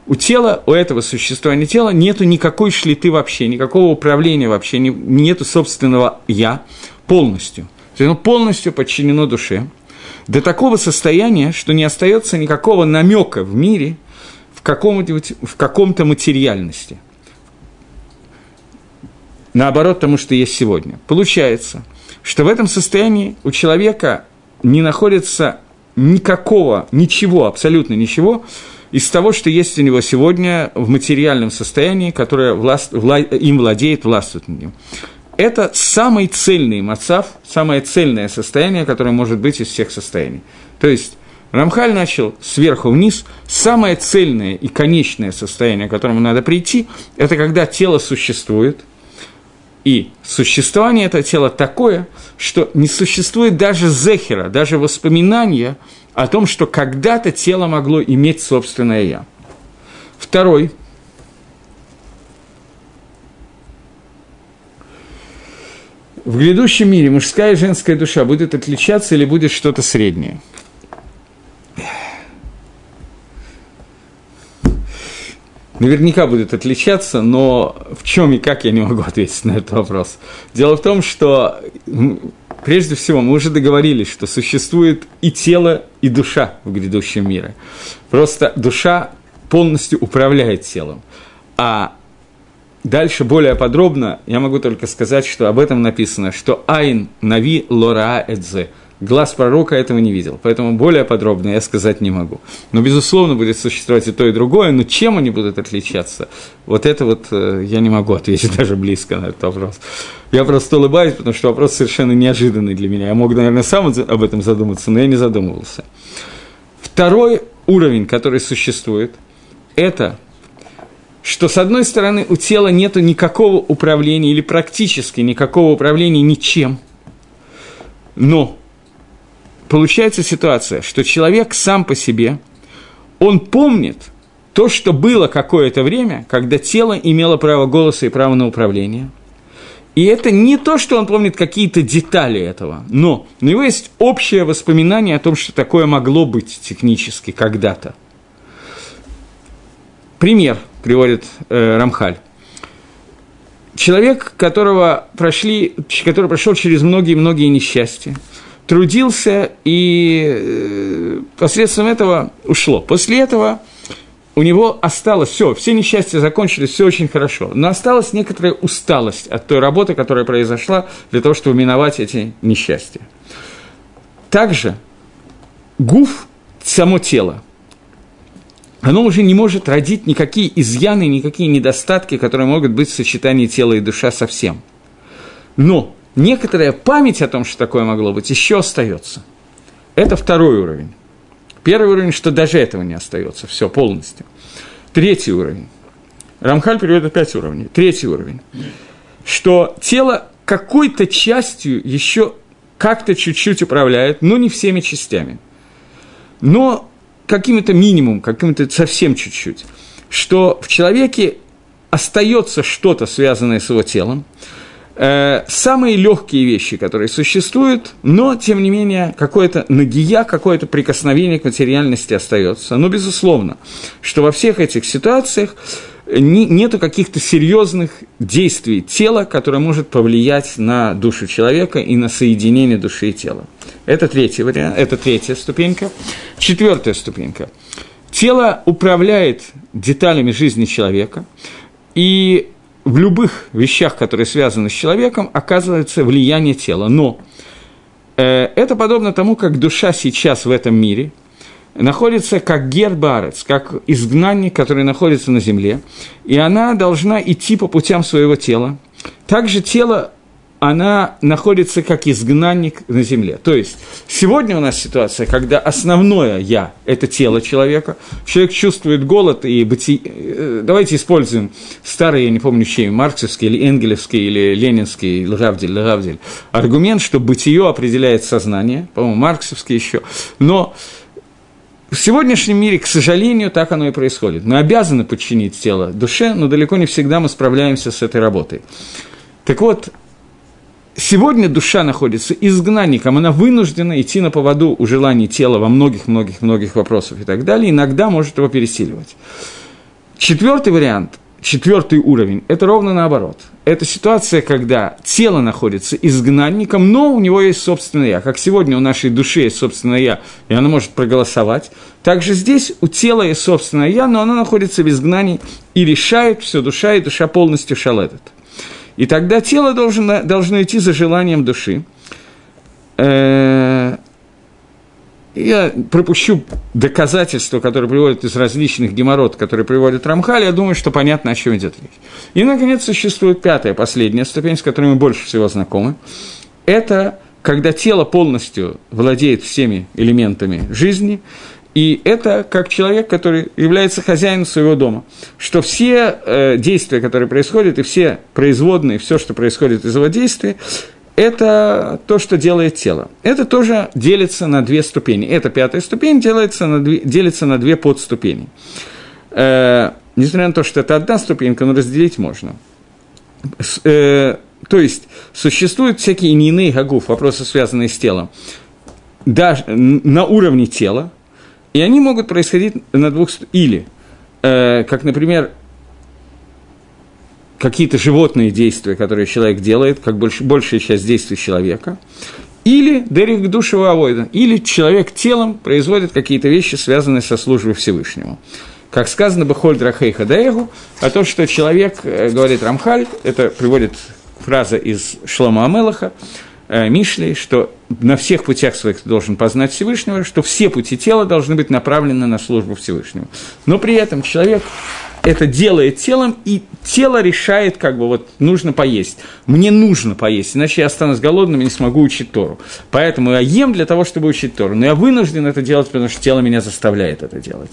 у тела, у этого существования тела нету никакой шлиты вообще, никакого управления вообще, нету собственного «я» полностью. То есть оно полностью подчинено душе. До такого состояния, что не остается никакого намека в мире в, в каком-то материальности. Наоборот тому, что есть сегодня. Получается, что в этом состоянии у человека не находится никакого, ничего, абсолютно ничего, из того, что есть у него сегодня в материальном состоянии, которое власт, вла, им владеет, властвует над ним. Это самый цельный мацав, самое цельное состояние, которое может быть из всех состояний. То есть Рамхаль начал сверху вниз. Самое цельное и конечное состояние, к которому надо прийти, это когда тело существует, И существование этого тела такое, что не существует даже зехера, даже воспоминания о том, что когда-то тело могло иметь собственное «я». Второй – в грядущем мире мужская и женская душа будет отличаться или будет что-то среднее? Наверняка будет отличаться, но в чем и как я не могу ответить на этот вопрос. Дело в том, что прежде всего мы уже договорились, что существует и тело, и душа в грядущем мире. Просто душа полностью управляет телом, а Дальше более подробно я могу только сказать, что об этом написано, что «Айн нави лора эдзе» – глаз пророка этого не видел, поэтому более подробно я сказать не могу. Но, безусловно, будет существовать и то, и другое, но чем они будут отличаться, вот это вот э, я не могу ответить даже близко на этот вопрос. Я просто улыбаюсь, потому что вопрос совершенно неожиданный для меня. Я мог, наверное, сам об этом задуматься, но я не задумывался. Второй уровень, который существует, это что, с одной стороны, у тела нет никакого управления или практически никакого управления ничем, но получается ситуация, что человек сам по себе, он помнит то, что было какое-то время, когда тело имело право голоса и право на управление. И это не то, что он помнит какие-то детали этого, но у него есть общее воспоминание о том, что такое могло быть технически когда-то. Пример – приводит э, Рамхаль. Человек, которого прошли, который прошел через многие-многие несчастья, трудился и э, посредством этого ушло. После этого у него осталось все, все несчастья закончились, все очень хорошо, но осталась некоторая усталость от той работы, которая произошла для того, чтобы миновать эти несчастья. Также гуф, само тело, оно уже не может родить никакие изъяны, никакие недостатки, которые могут быть в сочетании тела и душа совсем. Но некоторая память о том, что такое могло быть, еще остается. Это второй уровень. Первый уровень, что даже этого не остается, все полностью. Третий уровень. Рамхаль переводит пять уровней. Третий уровень. Что тело какой-то частью еще как-то чуть-чуть управляет, но не всеми частями. Но каким-то минимум, каким-то совсем чуть-чуть, что в человеке остается что-то, связанное с его телом, самые легкие вещи, которые существуют, но, тем не менее, какое-то нагия, какое-то прикосновение к материальности остается. Но, безусловно, что во всех этих ситуациях нету каких-то серьезных действий тела, которое может повлиять на душу человека и на соединение души и тела. Это третья, вариант, это третья ступенька. Четвертая ступенька. Тело управляет деталями жизни человека, и в любых вещах, которые связаны с человеком, оказывается влияние тела. Но э, это подобно тому, как душа сейчас в этом мире – находится как гербарец, как изгнанник, который находится на земле, и она должна идти по путям своего тела. Также тело она находится как изгнанник на земле. То есть сегодня у нас ситуация, когда основное «я» – это тело человека, человек чувствует голод и быти... Э, давайте используем старые, я не помню чей, марксовский или энгелевский или ленинский, Лравдель, Лравдель, аргумент, что бытие определяет сознание, по-моему, марксовский еще, но в сегодняшнем мире, к сожалению, так оно и происходит. Мы обязаны подчинить тело душе, но далеко не всегда мы справляемся с этой работой. Так вот, сегодня душа находится изгнанником, она вынуждена идти на поводу у желаний тела во многих-многих-многих вопросах и так далее, иногда может его пересиливать. Четвертый вариант – четвертый уровень – это ровно наоборот. Это ситуация, когда тело находится изгнанником, но у него есть собственное «я». Как сегодня у нашей души есть собственное «я», и она может проголосовать. Также здесь у тела есть собственное «я», но оно находится в изгнании и решает все душа, и душа полностью шалетит. И тогда тело должно, должно идти за желанием души. Э, я пропущу доказательства, которые приводят из различных геморрот, которые приводят Рамхаль, я думаю, что понятно, о чем идет речь. И, наконец, существует пятая, последняя ступень, с которой мы больше всего знакомы. Это когда тело полностью владеет всеми элементами жизни, И это как человек, который является хозяином своего дома. Что все э, действия, которые происходят, и все производные, все, что происходит из его действия, это то, что делает тело. Это тоже делится на две ступени. Эта пятая ступень делится на две, делится на две подступени. Э, несмотря на то, что это одна ступенька, но разделить можно. С, э, то есть, существуют всякие иные гагуф, вопросы, связанные с телом, даже на уровне тела, и они могут происходить на двух... Или, э, как, например, какие-то животные действия, которые человек делает, как больш, большая часть действий человека, или дерих душевого авойда, или человек телом производит какие-то вещи, связанные со службой Всевышнему. Как сказано Бахоль Драхейха Даегу, а то, что человек, э, говорит Рамхаль, это приводит фраза из Шлома Амелаха, э, Мишли, что на всех путях своих ты должен познать Всевышнего, что все пути тела должны быть направлены на службу Всевышнему. Но при этом человек это делает телом, и тело решает, как бы, вот, нужно поесть. Мне нужно поесть, иначе я останусь голодным и не смогу учить Тору. Поэтому я ем для того, чтобы учить Тору. Но я вынужден это делать, потому что тело меня заставляет это делать.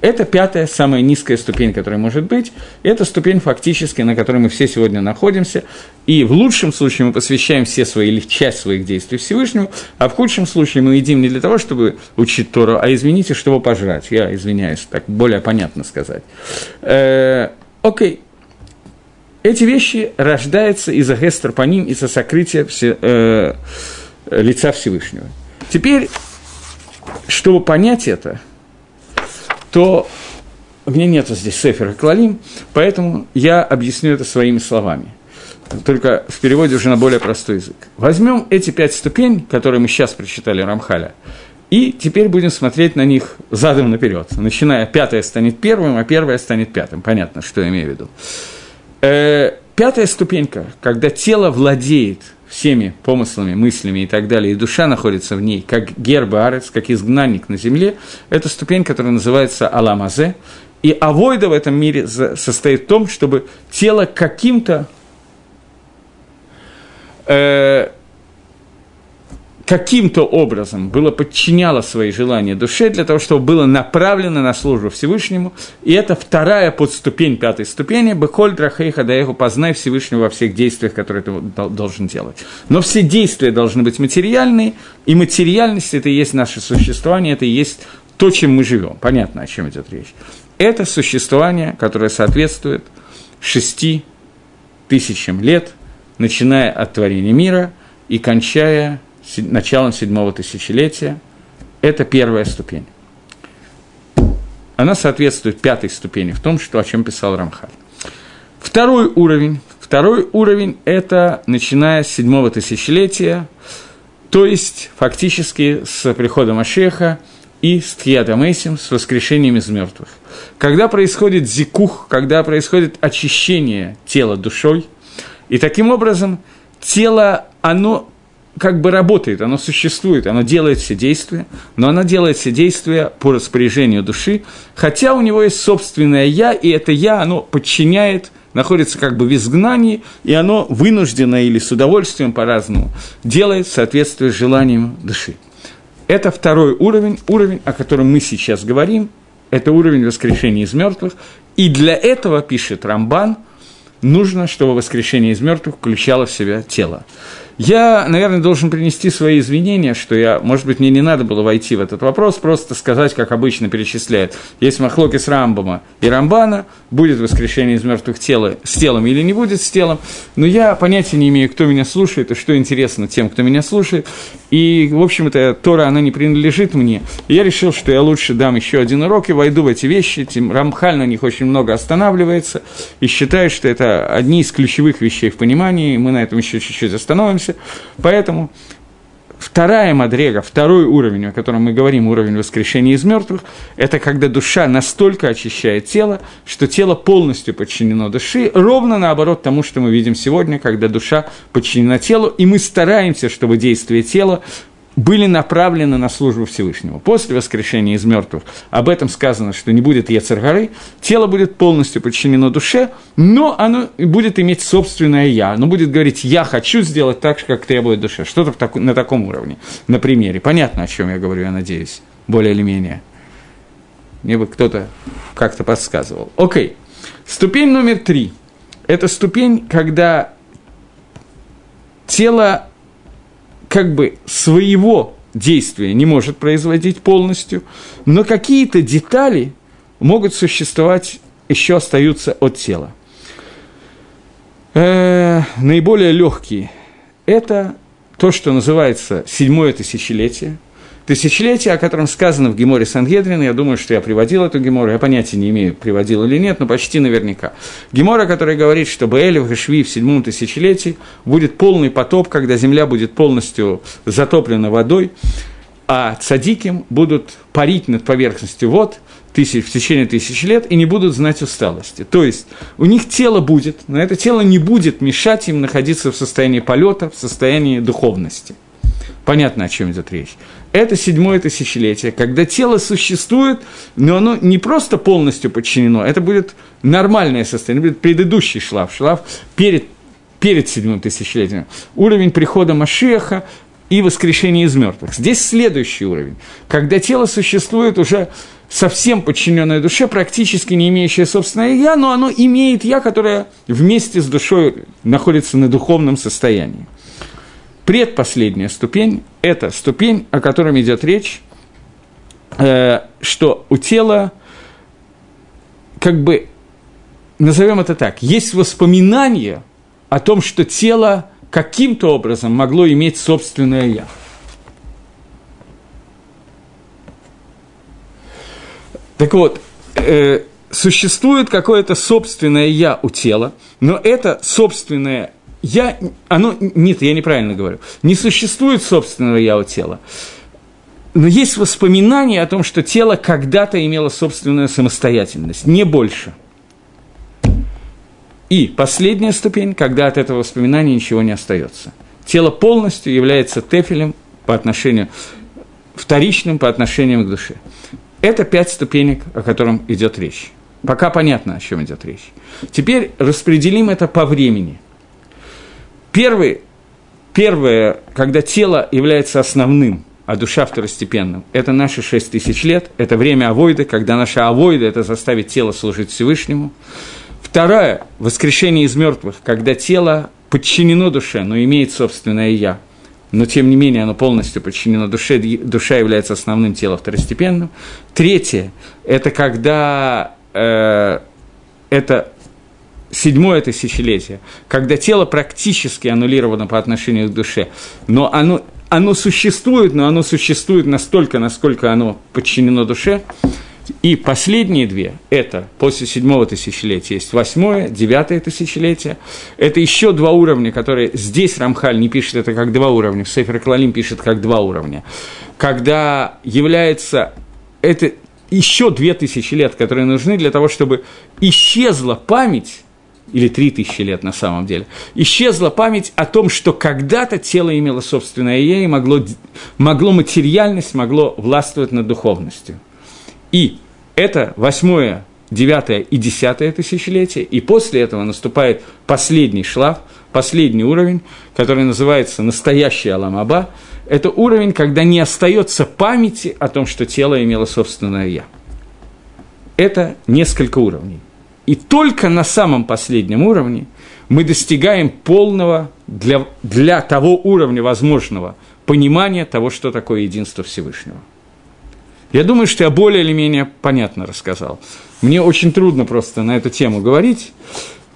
Это пятая, самая низкая ступень, которая может быть. Это ступень фактически, на которой мы все сегодня находимся. И в лучшем случае мы посвящаем все свои, или часть своих действий Всевышнему, а в худшем случае мы едим не для того, чтобы учить Тору, а, извините, чтобы пожрать. Я извиняюсь, так более понятно сказать. Э, окей. Эти вещи рождаются из-за гестер по ним, из-за сокрытия все, э, лица Всевышнего. Теперь, чтобы понять это, то у меня нету здесь Сефера Клалим, поэтому я объясню это своими словами. Только в переводе уже на более простой язык. Возьмем эти пять ступень, которые мы сейчас прочитали Рамхаля, и теперь будем смотреть на них задом наперед. Начиная, пятая станет первым, а первая станет пятым. Понятно, что я имею в виду. Э, пятая ступенька, когда тело владеет всеми помыслами, мыслями и так далее, и душа находится в ней, как герба арец, как изгнанник на земле, это ступень, которая называется аламазе. И авойда в этом мире состоит в том, чтобы тело каким-то э, каким-то образом было подчиняло свои желания душе для того, чтобы было направлено на службу Всевышнему. И это вторая подступень пятой ступени «Беколь драхейха даеху познай Всевышнего во всех действиях, которые ты должен делать». Но все действия должны быть материальные, и материальность – это и есть наше существование, это и есть то, чем мы живем. Понятно, о чем идет речь. Это существование, которое соответствует шести тысячам лет, начиная от творения мира и кончая началом седьмого тысячелетия. Это первая ступень. Она соответствует пятой ступени в том, что, о чем писал Рамхаль. Второй уровень, второй уровень – это начиная с седьмого тысячелетия, то есть фактически с приходом Ашеха и с Тхиатамейсим, с воскрешением из мертвых. Когда происходит зикух, когда происходит очищение тела душой, и таким образом тело, оно как бы работает, оно существует, оно делает все действия, но оно делает все действия по распоряжению души, хотя у него есть собственное «я», и это «я», оно подчиняет, находится как бы в изгнании, и оно вынуждено или с удовольствием по-разному делает в желанием души. Это второй уровень, уровень, о котором мы сейчас говорим, это уровень воскрешения из мертвых, и для этого, пишет Рамбан, нужно, чтобы воскрешение из мертвых включало в себя тело. Я, наверное, должен принести свои извинения, что я, может быть, мне не надо было войти в этот вопрос, просто сказать, как обычно перечисляют. Есть махлоки с Рамбома и Рамбана, будет воскрешение из мертвых тела с телом или не будет с телом, но я понятия не имею, кто меня слушает и что интересно тем, кто меня слушает. И, в общем-то, Тора, она не принадлежит мне. И я решил, что я лучше дам еще один урок и войду в эти вещи. Тем Рамхаль на них очень много останавливается и считаю, что это одни из ключевых вещей в понимании. Мы на этом еще чуть-чуть остановимся остановимся. Поэтому вторая мадрега, второй уровень, о котором мы говорим, уровень воскрешения из мертвых, это когда душа настолько очищает тело, что тело полностью подчинено душе, ровно наоборот тому, что мы видим сегодня, когда душа подчинена телу, и мы стараемся, чтобы действие тела были направлены на службу Всевышнему. После воскрешения из мертвых об этом сказано, что не будет Ецаргары, тело будет полностью подчинено душе, но оно будет иметь собственное «я». Оно будет говорить «я хочу сделать так, как требует душа». Что-то на таком уровне, на примере. Понятно, о чем я говорю, я надеюсь, более или менее. Мне бы кто-то как-то подсказывал. Окей. Ступень номер три. Это ступень, когда тело как бы своего действия не может производить полностью, но какие-то детали могут существовать, еще остаются от тела. Э, наиболее легкие – это то, что называется седьмое тысячелетие – Тысячелетие, о котором сказано в Геморе Сангедрин, я думаю, что я приводил эту Гемору, я понятия не имею, приводил или нет, но почти наверняка. Гемора, который говорит, что Баэлев и Шви в седьмом тысячелетии будет полный потоп, когда земля будет полностью затоплена водой, а цадиким будут парить над поверхностью вод тысяч, в течение тысячи лет и не будут знать усталости. То есть у них тело будет, но это тело не будет мешать им находиться в состоянии полета, в состоянии духовности. Понятно, о чем идет речь это седьмое тысячелетие, когда тело существует, но оно не просто полностью подчинено, это будет нормальное состояние, будет предыдущий шлаф, шлаф перед, перед седьмым тысячелетием. Уровень прихода Машеха и воскрешения из мертвых. Здесь следующий уровень, когда тело существует уже совсем подчиненное душе, практически не имеющее собственное я, но оно имеет я, которое вместе с душой находится на духовном состоянии. Предпоследняя ступень – это ступень, о которой идет речь, э, что у тела, как бы, назовем это так, есть воспоминание о том, что тело каким-то образом могло иметь собственное «я». Так вот, э, существует какое-то собственное «я» у тела, но это собственное я, оно, нет, я неправильно говорю, не существует собственного я у тела. Но есть воспоминание о том, что тело когда-то имело собственную самостоятельность, не больше. И последняя ступень, когда от этого воспоминания ничего не остается. Тело полностью является тефелем по отношению, вторичным по отношению к душе. Это пять ступенек, о котором идет речь. Пока понятно, о чем идет речь. Теперь распределим это по времени. Первый, первое, когда тело является основным, а душа второстепенным, это наши шесть тысяч лет, это время авойда, когда наша авойда – это заставить тело служить Всевышнему. Второе – воскрешение из мертвых, когда тело подчинено душе, но имеет собственное «я», но тем не менее оно полностью подчинено душе, душа является основным телом второстепенным. Третье – это когда э, это седьмое тысячелетие, когда тело практически аннулировано по отношению к душе, но оно, оно существует, но оно существует настолько, насколько оно подчинено душе. И последние две, это после седьмого тысячелетия, есть восьмое, девятое тысячелетие. Это еще два уровня, которые здесь Рамхаль не пишет это как два уровня, в Сефер Клалим пишет как два уровня. Когда является это еще две тысячи лет, которые нужны для того, чтобы исчезла память или три тысячи лет на самом деле, исчезла память о том, что когда-то тело имело собственное «я» и могло, могло материальность, могло властвовать над духовностью. И это восьмое, девятое и десятое тысячелетие, и после этого наступает последний шлаф, последний уровень, который называется «настоящий Аламаба», это уровень, когда не остается памяти о том, что тело имело собственное «я». Это несколько уровней. И только на самом последнем уровне мы достигаем полного для, для того уровня возможного понимания того, что такое единство Всевышнего. Я думаю, что я более или менее понятно рассказал. Мне очень трудно просто на эту тему говорить,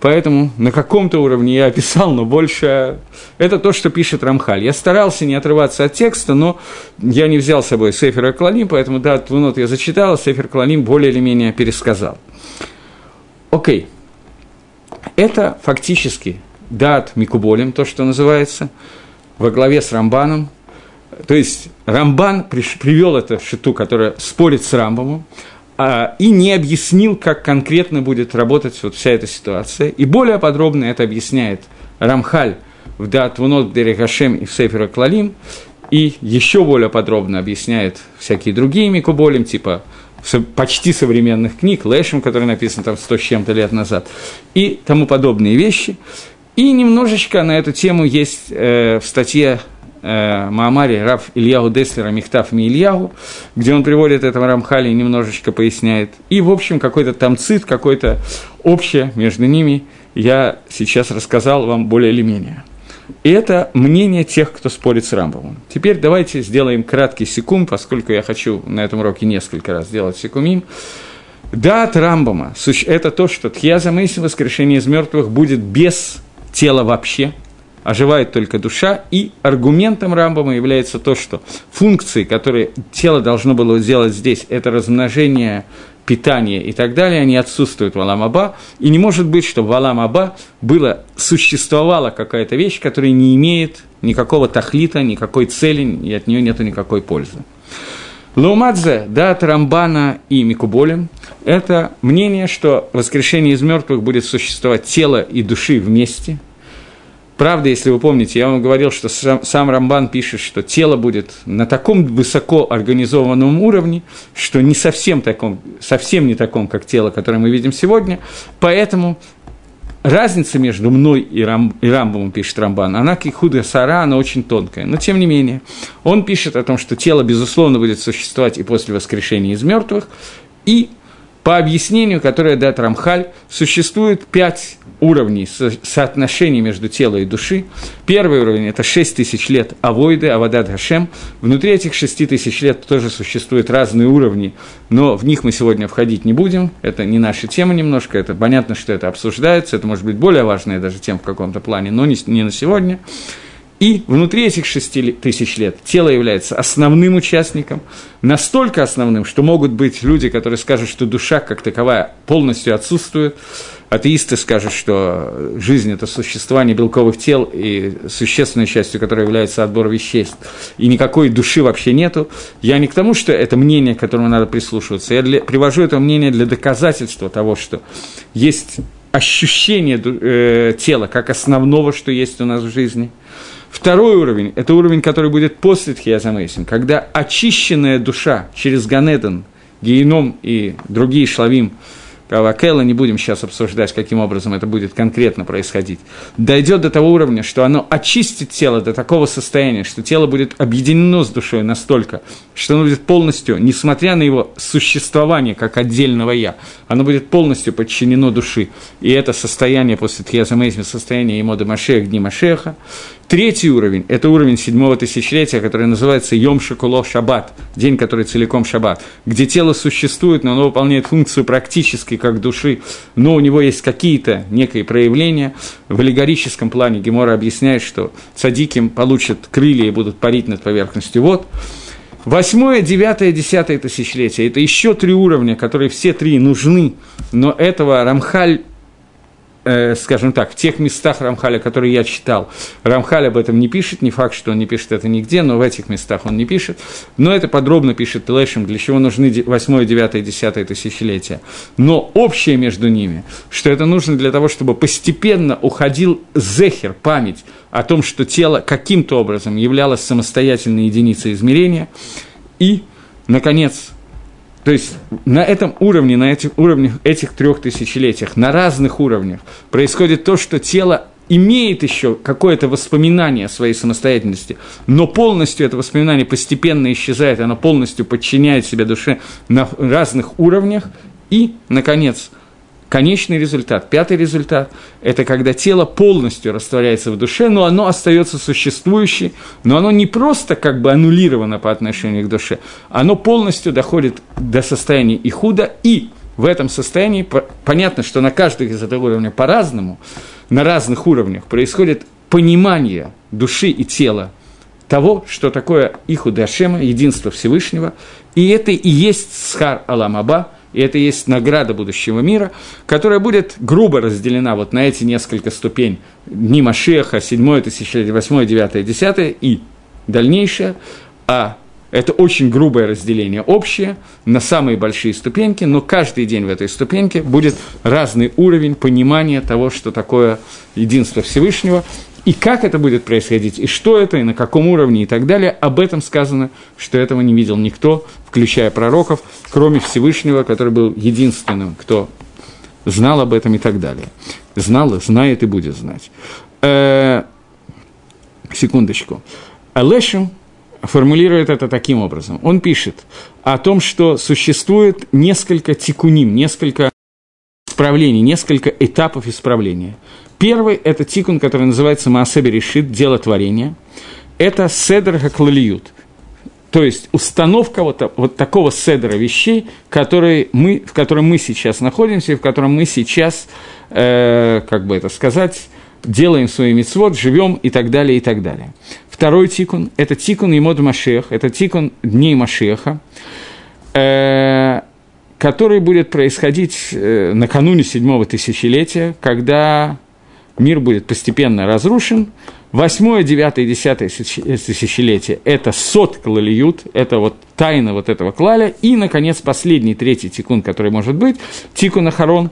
поэтому на каком-то уровне я описал, но больше это то, что пишет Рамхаль. Я старался не отрываться от текста, но я не взял с собой Сефер Клалим, поэтому да, Твунот я зачитал, а Сефер Клалим более или менее пересказал. Окей. Это фактически дат Микуболем, то, что называется, во главе с Рамбаном. То есть Рамбан привел это шиту, которая спорит с Рамбамом, а, и не объяснил, как конкретно будет работать вот вся эта ситуация. И более подробно это объясняет Рамхаль в Дат Вунот Дерехашем и в Сефера Клалим, и еще более подробно объясняет всякие другие Микуболем, типа почти современных книг, Лэшем, который написан там сто с чем-то лет назад, и тому подобные вещи. И немножечко на эту тему есть э, в статье э, Маамаре Раф Ильяу Деслера Михтав Ми Ильягу, где он приводит этого Рамхали и немножечко поясняет. И, в общем, какой-то там цит, какой-то общее между ними я сейчас рассказал вам более или менее. И это мнение тех, кто спорит с Рамбовым. Теперь давайте сделаем краткий секум, поскольку я хочу на этом уроке несколько раз сделать секумим. Да, от Рамбама – это то, что Тхьяза Мейси, воскрешение из мертвых, будет без тела вообще, оживает только душа, и аргументом Рамбама является то, что функции, которые тело должно было сделать здесь, это размножение питание и так далее, они отсутствуют в Аламаба, и не может быть, чтобы в Аламаба было, существовала какая-то вещь, которая не имеет никакого тахлита, никакой цели, и от нее нет никакой пользы. Лаумадзе, да, Рамбана и Микуболем – это мнение, что воскрешение из мертвых будет существовать тело и души вместе – Правда, если вы помните, я вам говорил, что сам, сам Рамбан пишет, что тело будет на таком высоко организованном уровне, что не совсем, таком, совсем не таком, как тело, которое мы видим сегодня. Поэтому разница между мной и, Рам, и Рамбом, пишет Рамбан, она кихуда сара, она очень тонкая. Но тем не менее, он пишет о том, что тело, безусловно, будет существовать и после воскрешения из мертвых, и по объяснению, которое дает Рамхаль, существует пять уровней со соотношений между телом и души. Первый уровень – это 6 тысяч лет авойды, авадат Гашем. Внутри этих 6 тысяч лет тоже существуют разные уровни, но в них мы сегодня входить не будем. Это не наша тема немножко, это понятно, что это обсуждается, это может быть более важная даже тема в каком-то плане, но не, не на сегодня. И внутри этих шести тысяч лет тело является основным участником, настолько основным, что могут быть люди, которые скажут, что душа как таковая полностью отсутствует. Атеисты скажут, что жизнь – это существование белковых тел, и существенной частью которой является отбор веществ, и никакой души вообще нету. Я не к тому, что это мнение, к которому надо прислушиваться, я для, привожу это мнение для доказательства того, что есть ощущение э, тела как основного, что есть у нас в жизни – Второй уровень – это уровень, который будет после Тхиязамейсим, когда очищенная душа через Ганедон, Геном и другие шлавим – Кавакела, не будем сейчас обсуждать, каким образом это будет конкретно происходить, дойдет до того уровня, что оно очистит тело до такого состояния, что тело будет объединено с душой настолько, что оно будет полностью, несмотря на его существование как отдельного «я», оно будет полностью подчинено души. И это состояние после Тхиазамейзми, состояние Емода Машех, Дни Машеха, Третий уровень – это уровень седьмого тысячелетия, который называется Йом Шакулов Шаббат, день, который целиком Шаббат, где тело существует, но оно выполняет функцию практически как души, но у него есть какие-то некие проявления. В аллегорическом плане Гемора объясняет, что цадиким получат крылья и будут парить над поверхностью вод. Восьмое, девятое, десятое тысячелетие – это еще три уровня, которые все три нужны, но этого Рамхаль э, скажем так, в тех местах Рамхаля, которые я читал, Рамхаль об этом не пишет, не факт, что он не пишет это нигде, но в этих местах он не пишет, но это подробно пишет Телешем, для чего нужны 8, 9, 10 тысячелетия. Но общее между ними, что это нужно для того, чтобы постепенно уходил зехер, память о том, что тело каким-то образом являлось самостоятельной единицей измерения, и, наконец, то есть на этом уровне, на этих уровнях, этих трех тысячелетиях, на разных уровнях происходит то, что тело имеет еще какое-то воспоминание о своей самостоятельности, но полностью это воспоминание постепенно исчезает, оно полностью подчиняет себе душе на разных уровнях, и, наконец, Конечный результат, пятый результат – это когда тело полностью растворяется в душе, но оно остается существующим, но оно не просто как бы аннулировано по отношению к душе, оно полностью доходит до состояния и худа, и в этом состоянии понятно, что на каждом из этого уровня по-разному, на разных уровнях происходит понимание души и тела того, что такое Ихуда Ашема, единство Всевышнего, и это и есть Схар Аламаба – и это есть награда будущего мира, которая будет грубо разделена вот на эти несколько ступень. Дни Машеха, 7 тысячелетие, 8, 9, 10 и дальнейшее, а это очень грубое разделение общее на самые большие ступеньки, но каждый день в этой ступеньке будет разный уровень понимания того, что такое единство Всевышнего, и как это будет происходить, и что это, и на каком уровне, и так далее, об этом сказано, что этого не видел никто, включая пророков, кроме Всевышнего, который был единственным, кто знал об этом и так далее. Знал, знает и будет знать. Э, секундочку. Алешем формулирует это таким образом. Он пишет о том, что существует несколько тикуним, несколько исправлений, несколько этапов исправления. Первый – это тикун, который называется Маасеби решит, дело творения. Это седр хаклалиют, то есть установка вот, вот такого седра вещей, который мы, в котором мы сейчас находимся и в котором мы сейчас, э, как бы это сказать, делаем свой мицвод, живем и так далее, и так далее. Второй тикун – это тикун Имод Машех, это тикун Дней Машеха, э, который будет происходить э, накануне седьмого тысячелетия, когда мир будет постепенно разрушен. Восьмое, девятое десятое тысячелетие – это сот клалиют, это вот тайна вот этого клаля. И, наконец, последний, третий тикун, который может быть, тикун Ахарон,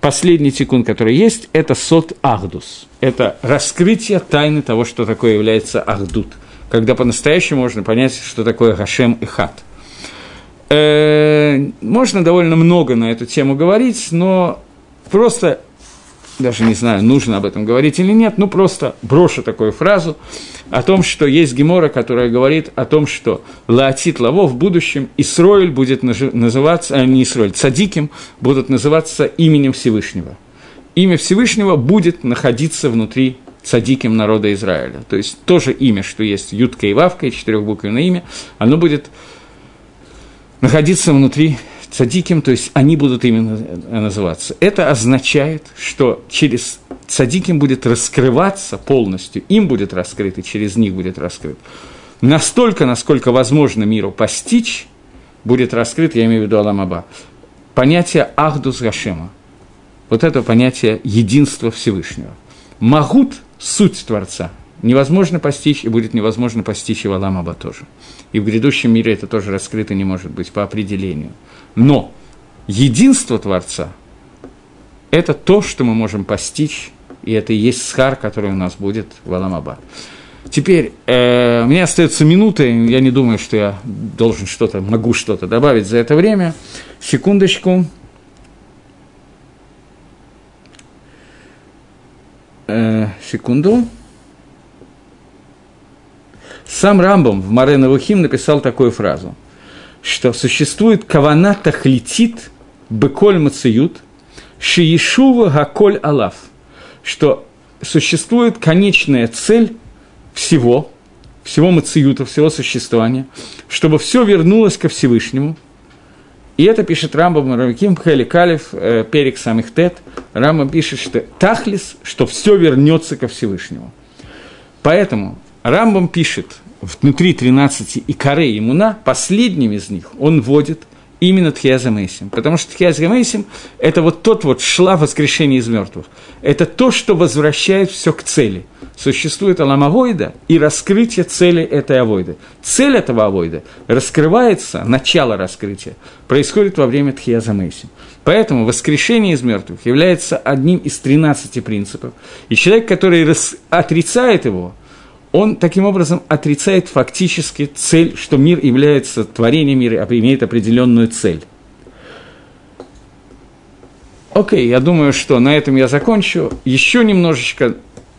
последний тикун, который есть, это сот Ахдус. Это раскрытие тайны того, что такое является Ахдут, когда по-настоящему можно понять, что такое Гашем и Хат. Э, можно довольно много на эту тему говорить, но просто даже не знаю, нужно об этом говорить или нет, ну просто брошу такую фразу о том, что есть гемора, которая говорит о том, что Лаатит Лаво в будущем Исроиль будет называться, а не Исроиль, Цадиким будут называться именем Всевышнего. Имя Всевышнего будет находиться внутри цадиким народа Израиля. То есть тоже имя, что есть Ютка и Вавка, и четырехбуквенное имя, оно будет находиться внутри цадиким, то есть они будут именно называться. Это означает, что через цадиким будет раскрываться полностью, им будет раскрыт, и через них будет раскрыт. Настолько, насколько возможно миру постичь, будет раскрыт, я имею в виду Аламаба, понятие Ахдус Гашема. Вот это понятие единства Всевышнего. Магут – суть Творца. Невозможно постичь, и будет невозможно постичь и в Аламаба тоже. И в грядущем мире это тоже раскрыто не может быть по определению – но единство Творца – это то, что мы можем постичь, и это и есть схар, который у нас будет в Аламаба. Теперь, э, меня остается минута, я не думаю, что я должен что-то, могу что-то добавить за это время. Секундочку. Э, секунду. Сам Рамбом в Маре Навухим написал такую фразу – что существует кавана тахлитит беколь мациют, шиешува гаколь алав, что существует конечная цель всего, всего мациюта, всего существования, чтобы все вернулось ко Всевышнему. И это пишет Рамбам Равиким Хели Калиф, э, Перек Самих Тет. Рамбам пишет, что Тахлис, что все вернется ко Всевышнему. Поэтому Рамбам пишет, внутри 13 и коре имуна, последним из них он вводит именно Тхиаза Мейсим. Потому что Тхиаза Мейсим – это вот тот вот шла воскрешения из мертвых. Это то, что возвращает все к цели. Существует аламавойда и раскрытие цели этой авойды. Цель этого авойда раскрывается, начало раскрытия, происходит во время Тхиаза Мейсим. Поэтому воскрешение из мертвых является одним из 13 принципов. И человек, который отрицает его – он таким образом отрицает фактически цель, что мир является творением мира, а имеет определенную цель. Окей, я думаю, что на этом я закончу. Еще немножечко,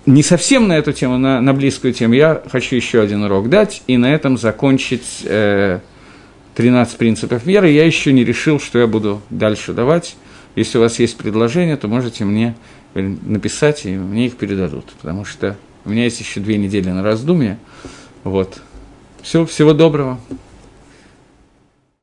не совсем на эту тему, на, на близкую тему, я хочу еще один урок дать, и на этом закончить э, 13 принципов веры. Я еще не решил, что я буду дальше давать. Если у вас есть предложения, то можете мне написать, и мне их передадут, потому что у меня есть еще две недели на раздумье. Вот. Все, всего доброго.